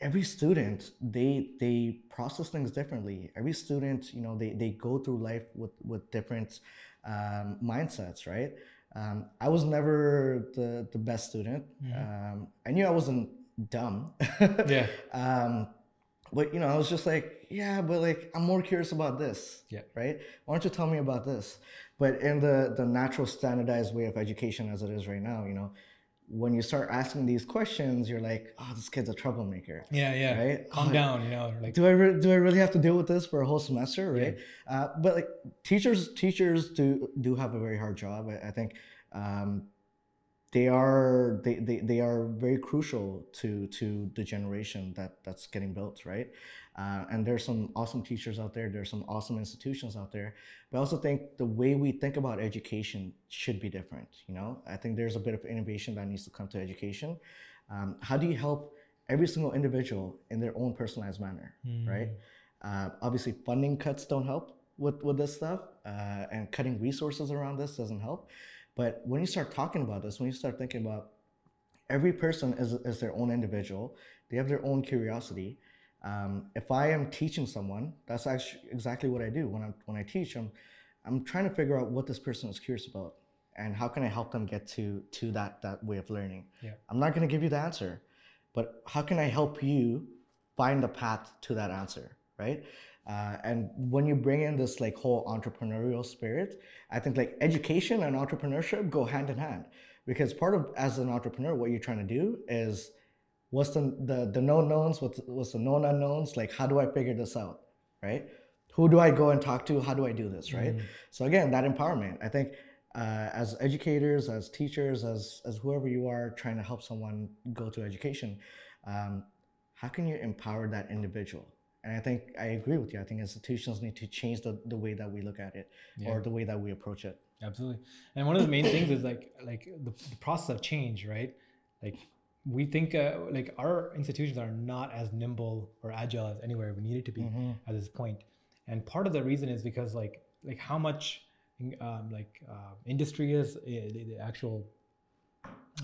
every student they they process things differently. Every student you know they, they go through life with with different um, mindsets right? Um, i was never the the best student. Um, i knew i wasn't dumb. Yeah. um, but you know i was just like yeah but like i'm more curious about this Yeah. right? Why don't you tell me about this? But in the the natural standardized way of education as it is right now you know when you start asking these questions you're like oh this kid's a troublemaker Yeah, yeah. Right? Calm Oh, down, you know, like do I re- do I really have to deal with this for a whole semester, right? Uh, but like teachers, teachers do do have a very hard job. I, I think um, they are they, they they are very crucial to to the generation that that's getting built, right? Uh, and there's some awesome teachers out there. There's some awesome institutions out there. But I also think the way we think about education should be different. You know, I think there's a bit of innovation that needs to come to education. Um, how do you help every single individual in their own personalized manner, right? Uh, obviously, funding cuts don't help with, with this stuff, uh, and cutting resources around this doesn't help. But when you start talking about this, when you start thinking about every person is, is their own individual, they have their own curiosity. Um, if I am teaching someone, that's actually exactly what I do when I when I teach. I'm I'm trying to figure out what this person is curious about and how can I help them get to to that that way of learning. Yeah. I'm not going to give you the answer, but how can I help you find the path to that answer, right? Uh, and when you bring in this like whole entrepreneurial spirit, I think like education and entrepreneurship go hand in hand because part of as an entrepreneur, what you're trying to do is what's the the, the known knowns, what's, what's the known unknowns, like how do I figure this out, right? Who do I go and talk to? How do I do this, right? So again, that empowerment. I think uh, as educators, as teachers, as as whoever you are trying to help someone go to education, um, how can you empower that individual? And I think I agree with you. I think institutions need to change the, the way that we look at it or the way that we approach it. Absolutely. And one of the main things is like like the, the process of change, right? Like we think uh, like our institutions are not as nimble or agile as anywhere we need it to be at this point. And part of the reason is because like like how much um, like uh, industry is uh, the, actual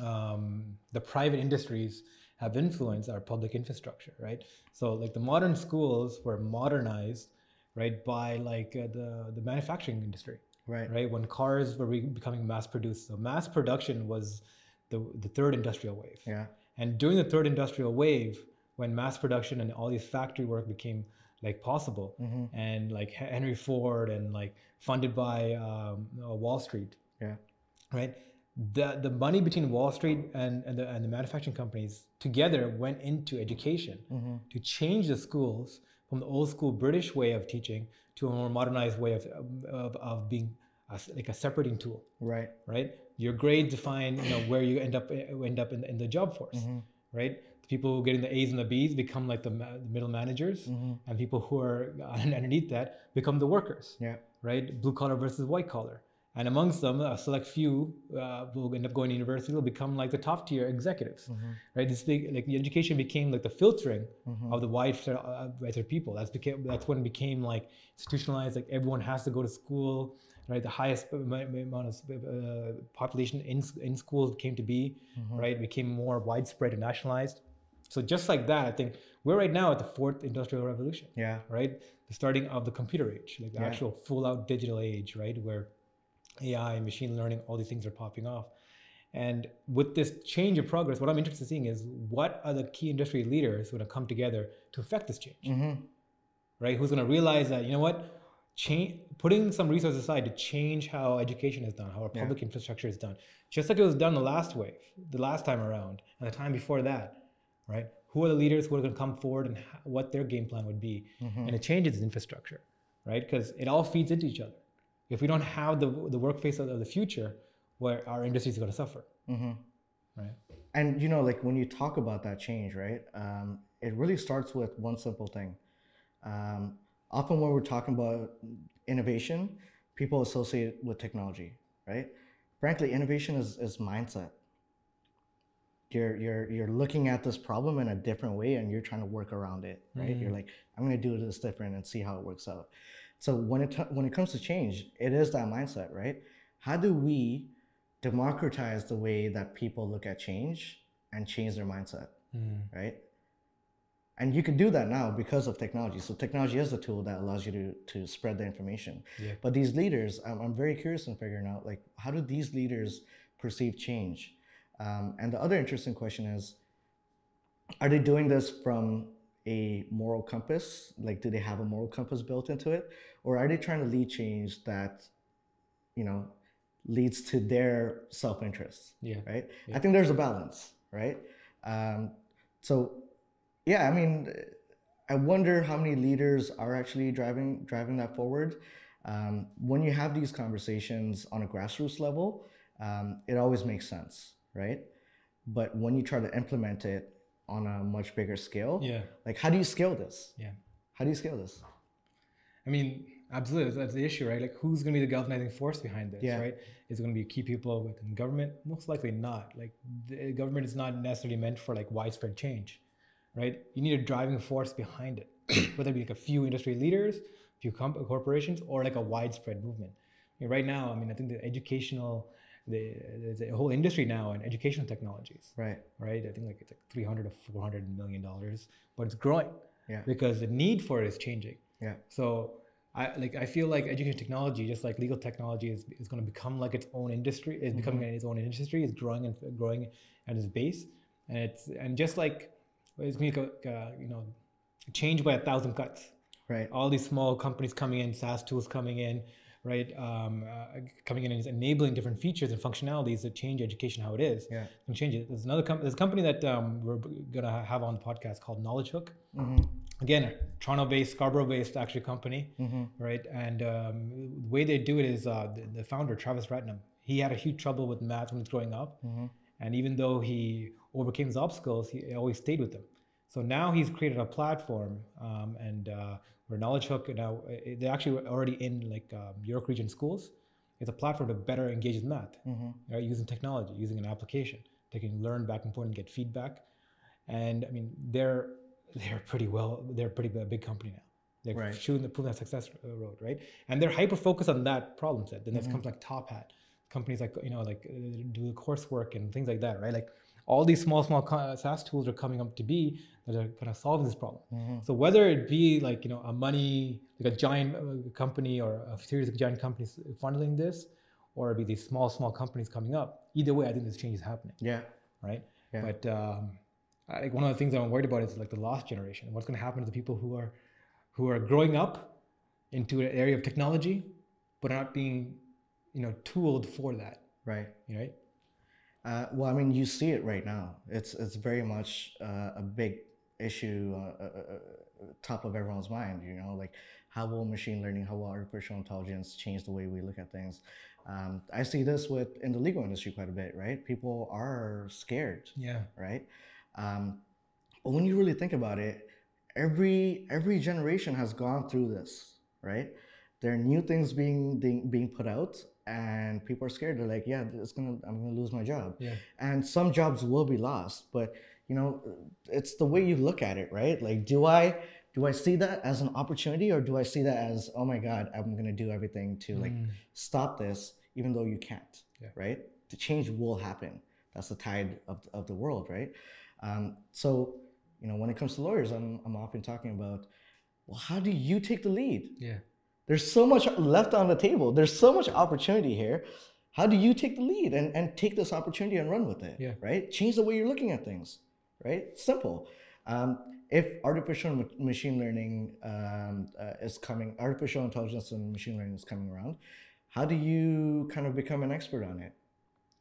um, the private industries have influenced our public infrastructure, right? So like the modern schools were modernized, right, by like uh, the the manufacturing industry, Right. right? When cars were re- becoming mass produced, so mass production was the the third industrial wave. Yeah. And during the third industrial wave, when mass production and all these factory work became like possible, and like Henry Ford and like funded by um, uh, Wall Street, Yeah. right? The the money between Wall Street and and the, and the manufacturing companies together went into education to change the schools from the old school British way of teaching to a more modernized way of of, of being a like a separating tool Right. right? Your grades define you know where you end up eh, end up in, in the job force, mm-hmm. right? people who getting the A's and the B's become like the, ma- the middle managers, mm-hmm. and people who are underneath that become the workers. Yeah. Right, blue collar versus white collar, and amongst them, a select few uh, will end up going to university. Will become like the top tier executives. Mm-hmm. Right, this big like the education became like the filtering of the wide set uh, of people. That's became that's when it became like institutionalized. Like everyone has to go to school. Right, the highest amount of uh, population in in schools came to be. Right, became more widespread and nationalized. So just like that, I think we're right now at the fourth industrial revolution. Yeah. Right, the starting of the computer age, like the Yeah. actual full-out digital age, right, where AI, and machine learning, all these things are popping off. And with this change of progress, what I'm interested in seeing is what are the key industry leaders going to come together to affect this change, Mm-hmm. right? Who's going to realize that you know what, change, putting some resources aside to change how education is done, how our Yeah. public infrastructure is done, just like it was done the last wave, the last time around, and the time before that, right? Who are the leaders who are going to come forward and what their game plan would be, Mm-hmm. and it changes infrastructure, right? Because it all feeds into each other. If we don't have the the workplace of of the future, where our industry is going to suffer, Mm-hmm. right? And you know, like when you talk about that change, right? Um, it really starts with one simple thing. Um, often when we're talking about innovation, people associate it with technology, right? Frankly, innovation is, is mindset. You're, you're, you're looking at this problem in a different way and you're trying to work around it, right? Mm-hmm. You're like, I'm going to do this different and see how it works out. So when it, when it comes to change, it is that mindset, right? How do we democratize the way that people look at change and change their mindset, mm. right? And you can do that now because of technology. So technology is a tool that allows you to, to spread the information. Yeah. But these leaders, I'm, I'm very curious in figuring out like how do these leaders perceive change? Um, and the other interesting question is, are they doing this from a moral compass? Like, do they have a moral compass built into it, or are they trying to lead change that, you know, leads to their self-interest? Yeah. right? Yeah. I think there's a balance, right? Um, so, yeah, I mean, I wonder how many leaders are actually driving driving that forward. Um, when you have these conversations on a grassroots level, um, it always makes sense, right? But when you try to implement it on a much bigger scale, Yeah. like how do you scale this? Yeah. How do you scale this? I mean, absolutely. That's the issue, right? Like, who's going to be the galvanizing force behind this, Yeah. right? Is it going to be key people within government? Most likely not. Like, the government is not necessarily meant for like widespread change, right? You need a driving force behind it, whether it be like a few industry leaders, a few comp- corporations, or like a widespread movement. I mean, right now, I mean, I think the educational, the there's a whole industry now in educational technologies, Right. right? I think like it's like 300 to 400 million dollars, but it's growing Yeah. because the need for it is changing. Yeah. So I like I feel like education technology, just like legal technology, is, is going to become like its own industry. Is becoming mm-hmm. its own industry. Is growing and growing at its base, and it's and just like it's going to uh, you know change by a thousand cuts. Right. All these small companies coming in, SaaS tools coming in, right? Um, uh, coming in and enabling different features and functionalities that change education how it is. Yeah. And change it. There's another com- there's a company that um, we're gonna have on the podcast called Knowledgehook Mm-hmm. again a toronto-based scarborough-based actually company Mm-hmm. right and um, the way they do it is uh, the, the founder travis ratnam he had a huge trouble with math when he was growing up Mm-hmm. and even though he overcame his obstacles he always stayed with them so now he's created a platform um, and uh, where Knowledgehook now uh, they're actually already in like um, york region schools it's a platform to better engage with math Mm-hmm. right, using technology, using an application. They can learn back and forth and get feedback. And I mean, they're they're pretty well. They're pretty a big company now. They're Right. shooting the proven that success uh, road, right? And they're hyper focused on that problem set. Then there's companies like Top Hat, companies like you know like uh, do the coursework and things like that, right? Like all these small small co- SaaS tools are coming up to be that are kind of solving this problem. Mm-hmm. So whether it be like you know a money like a giant uh, company or a series of giant companies funneling this, or it be these small small companies coming up, either way, I think this change is happening, Yeah. right? Yeah. But um, I think one of the things I'm worried about is like the lost generation. What's going to happen to the people who are who are growing up into an area of technology, but are not being you know tooled for that, Right. right? Uh, well, I mean, you see it right now. It's it's very much uh, a big issue, uh, uh, uh, top of everyone's mind. You know, like how will machine learning, how will artificial intelligence change the way we look at things? Um, I see this with in the legal industry quite a bit. Right, people are scared. Yeah. Right, um, But when you really think about it, every every generation has gone through this, right? There are new things being being, being put out, and people are scared. They're like, "Yeah, it's gonna, I'm gonna lose my job," Yeah. and some jobs will be lost. But you know, it's the way you look at it, right? Like, do I do I see that as an opportunity, or do I see that as, "Oh my God, I'm gonna do everything to like Mm. stop this," even though you can't, Yeah. right? The change will happen. That's the tide of, of the world, right? Um, so, you know, when it comes to lawyers, I'm, I'm often talking about, well, how do you take the lead? Yeah. There's so much left on the table. There's so much opportunity here. How do you take the lead and, and take this opportunity and run with it? Yeah. Right? Change the way you're looking at things. Right? Simple. Um, if artificial machine learning um, uh, is coming, artificial intelligence and machine learning is coming around, how do you kind of become an expert on it?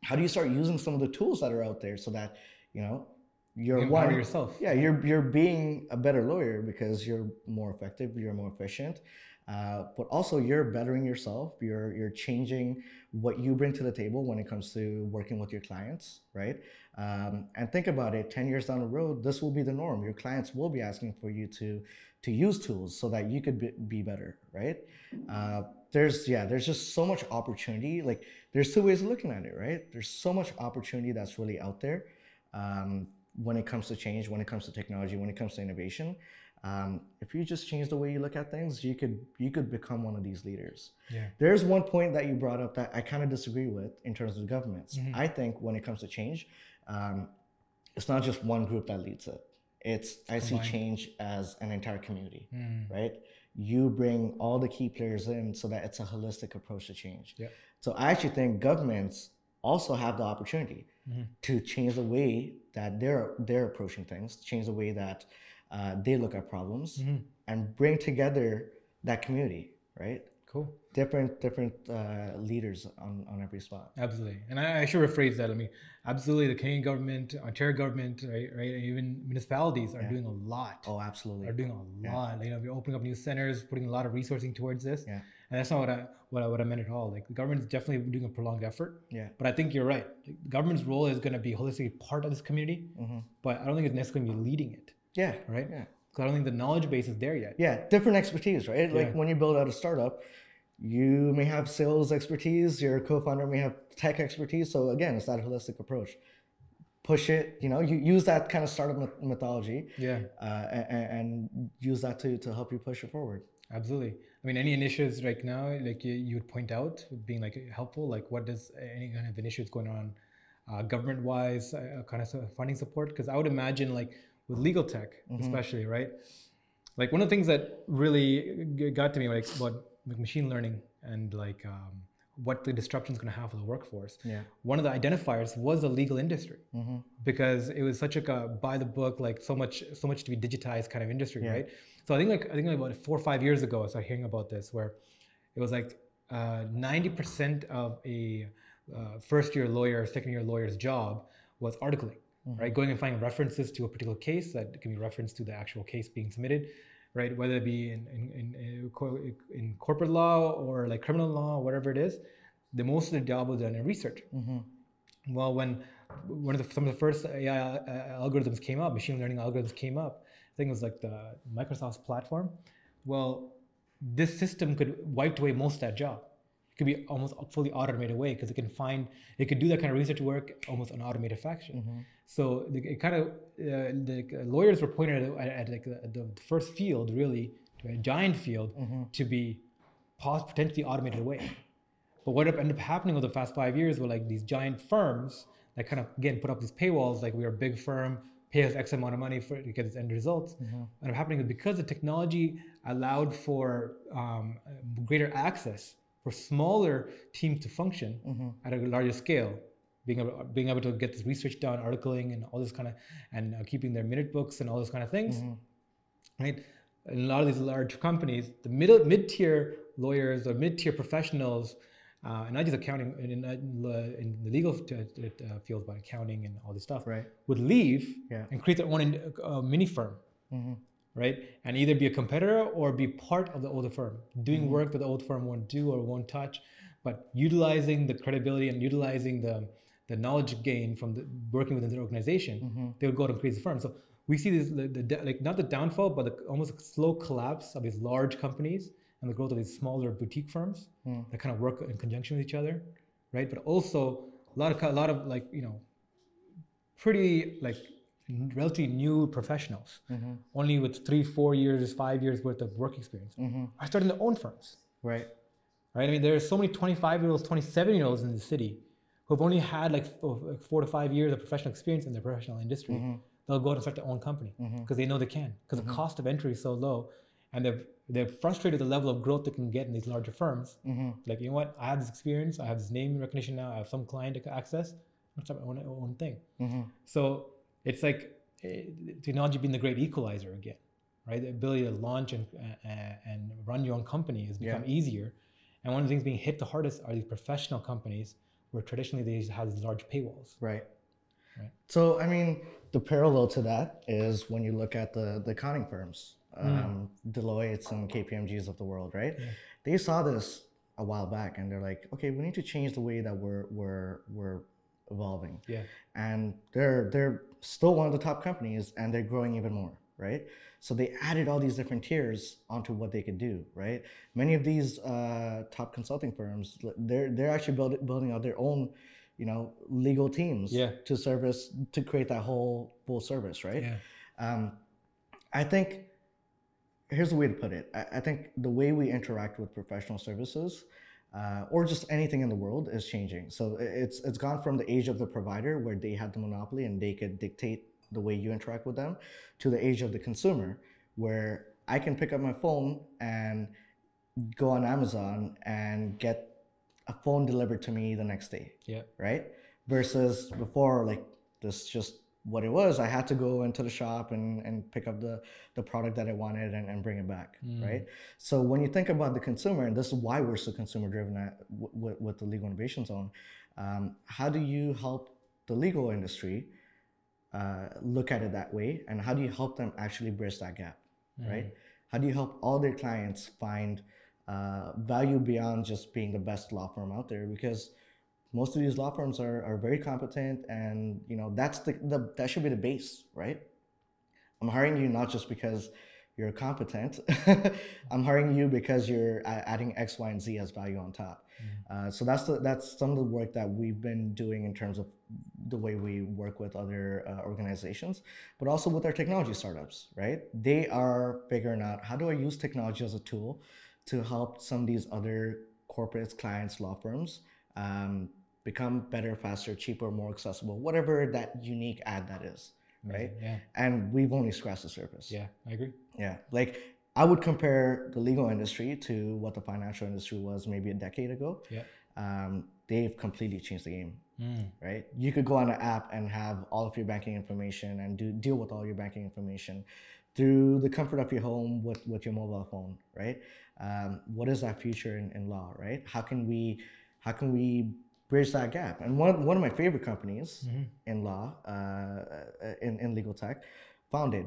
How do you start using some of the tools that are out there so that you know you're You one yourself. yeah you're you're being a better lawyer because you're more effective you're more efficient uh, but also you're bettering yourself. You're you're changing what you bring to the table when it comes to working with your clients right? Um, and think about it 10 years down the road this will be the norm. Your clients will be asking for you to to use tools so that you could be, be better right? Uh, there's yeah there's just so much opportunity. Like there's two ways of looking at it right? There's so much opportunity that's really out there um, when it comes to change, when it comes to technology, when it comes to innovation. Um, if you just change the way you look at things, you could you could become one of these leaders. Yeah. There's one point that you brought up that I kind of disagree with in terms of governments. Mhm. I think when it comes to change, um, it's not just one group that leads it. It's I see change as an entire community, Mm. right? You bring all the key players in so that it's a holistic approach to change. Yep. So I actually think governments also have the opportunity Mhm. to change the way that they're they're approaching things, change the way that uh, they look at problems, Mhm. and bring together that community, right? Cool. Different different uh, leaders on, on every spot. Absolutely, and I, I should rephrase that. I mean, absolutely, the Canadian government, Ontario government, right, right, and even municipalities are Yeah. doing a lot. Oh, absolutely. Are doing a Yeah. lot. You know, we're opening up new centers, putting a lot of resourcing towards this. Yeah. And that's not what I what I, what I meant at all. Like the government is definitely doing a prolonged effort. Yeah. But I think you're right. The government's role is going to be holistically part of this community, hmm but I don't think it's necessarily going to be leading it. Yeah. Right. Yeah. 'Cause I don't think the knowledge base is there yet. Yeah. Different expertise, right? Like Yeah. when you build out a startup, you may have sales expertise. Your co-founder may have tech expertise. So again, it's that holistic approach. Push it. You know, you use that kind of startup mythology Yeah. uh, and, and use that to to help you push it forward. Absolutely. I mean, any initiatives right now, like you, you would point out, being like helpful, like what does any kind of initiatives going on, uh, government-wise, uh, kind of funding support? Because I would imagine, like with legal tech, especially, right? Like one of the things that really g- got to me, like about like machine learning and like um, what the disruption is going to have for the workforce. Yeah. One of the identifiers was the legal industry hmm because it was such like a by the book, like so much, so much to be digitized kind of industry, Yeah. right? So I think like I think like about four or five years ago, I started hearing about this where it was like uh, ninety percent of a uh, first year lawyer, second year lawyer's job was articling, right? Going and finding references to a particular case that can be referenced to the actual case being submitted, right? Whether it be in in, in, in, corporate law or like criminal law, whatever it is, the most of the job was done in research. hmm Well, when one of the some of the first AI uh, algorithms came up, machine learning algorithms came up, I think it was like the Microsoft's platform. Well, this system could wipe away most of that job. It could be almost fully automated away because it can find it could do that kind of research work almost an automated fashion. hmm So the, it kind of uh, the lawyers were pointed at, at like the, the first field, really, to a giant field, hmm to be potentially automated away. But what ended up happening over the past five years were like these giant firms that kind of again put up these paywalls, like we're a big firm, pay us X amount of money for to get this end results. hmm What ended up happening is because the technology allowed for um, greater access for smaller teams to function hmm at a larger scale, being able, being able to get this research done, articling, and all this kind of, and uh, keeping their minute books and all those kind of things hmm right? In a lot of these large companies, the middle mid-tier lawyers or mid-tier professionals, uh, and not just accounting in, in, uh, in the legal t- t- uh, field, but accounting and all this stuff, Right. would leave Yeah. and create their own in- uh, mini firm, hmm right? And either be a competitor or be part of the older firm, doing Mhm. work that the old firm won't do or won't touch, but utilizing the credibility and utilizing the the knowledge gain from the, working within their organization hmm they would go out and create the firm. So we see this the, the, like not the downfall, but the almost slow collapse of these large companies and the growth of these smaller boutique firms Mm. that kind of work in conjunction with each other, right? But also a lot of a lot of like you know, pretty like relatively new professionals, Mm-hmm. only with three, four years, five years worth of work experience, Mm-hmm. are starting their own firms, Right. right? I mean, there are so many 25 year olds, 27 year olds in the city who have only had like four, to five years of professional experience in their professional industry. Mm-hmm. They'll go out and start their own company because they know they can because the cost of entry is so low, and they're they're frustrated with the level of growth they can get in these larger firms. Mm-hmm. Like you know what, I have this experience, I have this name recognition now, I have some client access. I'm start my own, own thing. Mm-hmm. So it's like eh, technology being the great equalizer again, right? The ability to launch and uh, and run your own company has become easier. And one of the things being hit the hardest are these professional companies, where traditionally they have these large paywalls. Right. Right. So, I mean, the parallel to that is when you look at the, the accounting firms, um, Deloitte's and KPMG's of the world, right? Yeah. They saw this a while back and they're like, okay, we need to change the way that we're, we're, we're evolving. Yeah. And they're, they're still one of the top companies and they're growing even more, right? So they added all these different tiers onto what they could do, right? Many of these uh, top consulting firms, they're, they're actually build, building out their own you know legal teams Yeah. to service to create that whole full service right Yeah. um, i think here's the way to put it I, I think the way we interact with professional services uh, or just anything in the world is changing so it's it's gone from the age of the provider where they had the monopoly and they could dictate the way you interact with them to the age of the consumer where i can pick up my phone and go on amazon and get a phone delivered to me the next day Yeah. right? Versus before, like this just what it was. I had to go into the shop and, and pick up the, the product that I wanted and, and bring it back, right? So when you think about the consumer, and this is why we're so consumer driven at, with, with the Legal Innovation Zone, um, how do you help the legal industry uh, look at it that way? And how do you help them actually bridge that gap, right? How do you help all their clients find uh, value beyond just being the best law firm out there? Because most of these law firms are, are very competent and you know that's the, the that should be the base right i'm hiring you not just because you're competent i'm hiring you because you're adding x y and z as value on top uh, so that's the, that's some of the work that we've been doing in terms of the way we work with other uh, organizations but also with our technology startups right they are figuring out how do i use technology as a tool to help some of these other corporates clients law firms um, become better, faster, cheaper, more accessible, whatever that unique ad that is, right? Yeah. And we've only scratched the surface. Yeah. I agree. Yeah. Like I would compare the legal industry to what the financial industry was maybe a decade ago. Yeah. Um, they've completely changed the game, Mm. right? You could go on an app and have all of your banking information and do deal with all your banking information through the comfort of your home with, with your mobile phone, right? Um, what is that future in, in law, right? How can we how can we bridge that gap? And one, one of my favorite companies in law, uh, in, in legal tech, Founded.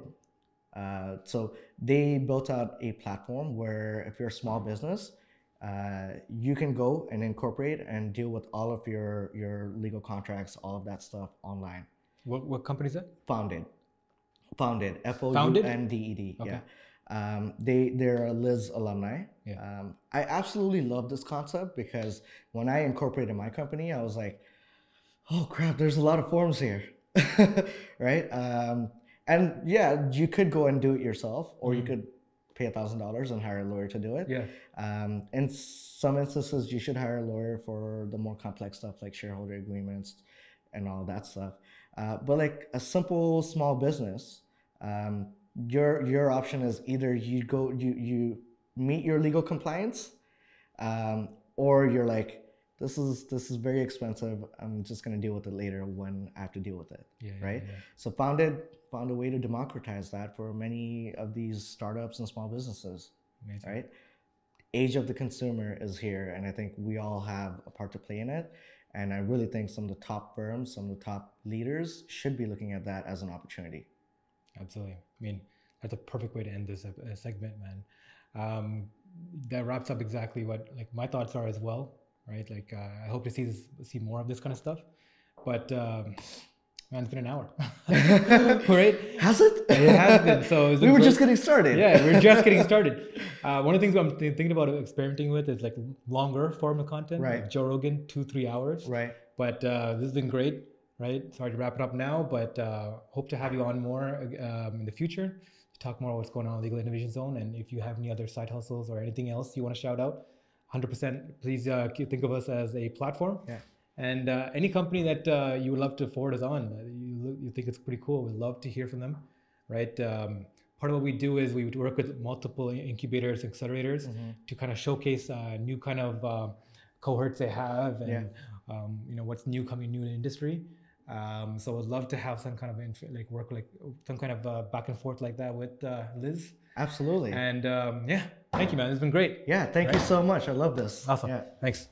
Uh, so they built out a platform where if you're a small business, uh, you can go and incorporate and deal with all of your, your legal contracts, all of that stuff online. What what company is that? Founded. Founded. F O U? N D E D. Okay. Yeah. Um, they they're a LIZ alumni. Yeah. Um, I absolutely love this concept because when I incorporated my company, I was like, oh crap, there's a lot of forms here, right? Um, and yeah, you could go and do it yourself, or you could pay a thousand dollars and hire a lawyer to do it. Yeah. Um, in some instances, you should hire a lawyer for the more complex stuff like shareholder agreements and all that stuff. Uh, but like a simple small business, um, your your option is either you go you you meet your legal compliance, um, or you're like this is this is very expensive. I'm just gonna deal with it later when I have to deal with it Yeah. yeah, right? yeah. So Founded found a way to democratize that for many of these startups and small businesses, Amazing. right? Age of the consumer is here, and I think we all have a part to play in it. And I really think some of the top firms, some of the top leaders should be looking at that as an opportunity. Absolutely. I mean, that's a perfect way to end this uh, segment, man. Um, that wraps up exactly what like my thoughts are as well, right? Like uh, I hope to see this, see more of this kind of stuff. But um, Man, it's been an hour. right? Has it? It has been. So we were great. just getting started. Yeah, we're just getting started. Uh, one of the things I'm th- thinking about experimenting with is like longer form of content. Right. Like Joe Rogan, two, three hours. Right. But uh, this has been great, right? Sorry to wrap it up now, but uh, hope to have you on more um, in the future to talk more about what's going on in Legal Innovation Zone. And if you have any other side hustles or anything else you want to shout out, 100%, please uh, think of us as a platform. Yeah. And uh, any company that uh, you would love to forward us on, uh, you, you think it's pretty cool, we'd love to hear from them, right? Um, part of what we do is we work with multiple incubators, accelerators Mm-hmm. to kind of showcase uh, new kind of uh, cohorts they have and Yeah. um, you know what's new coming new in the industry. Um, so I'd love to have some kind of inf- like work like some kind of uh, back and forth like that with uh, LIZ. Absolutely. And um, yeah, thank you, man. It's been great. yeah. Thank you so much. I love this. Awesome. Yeah. Thanks.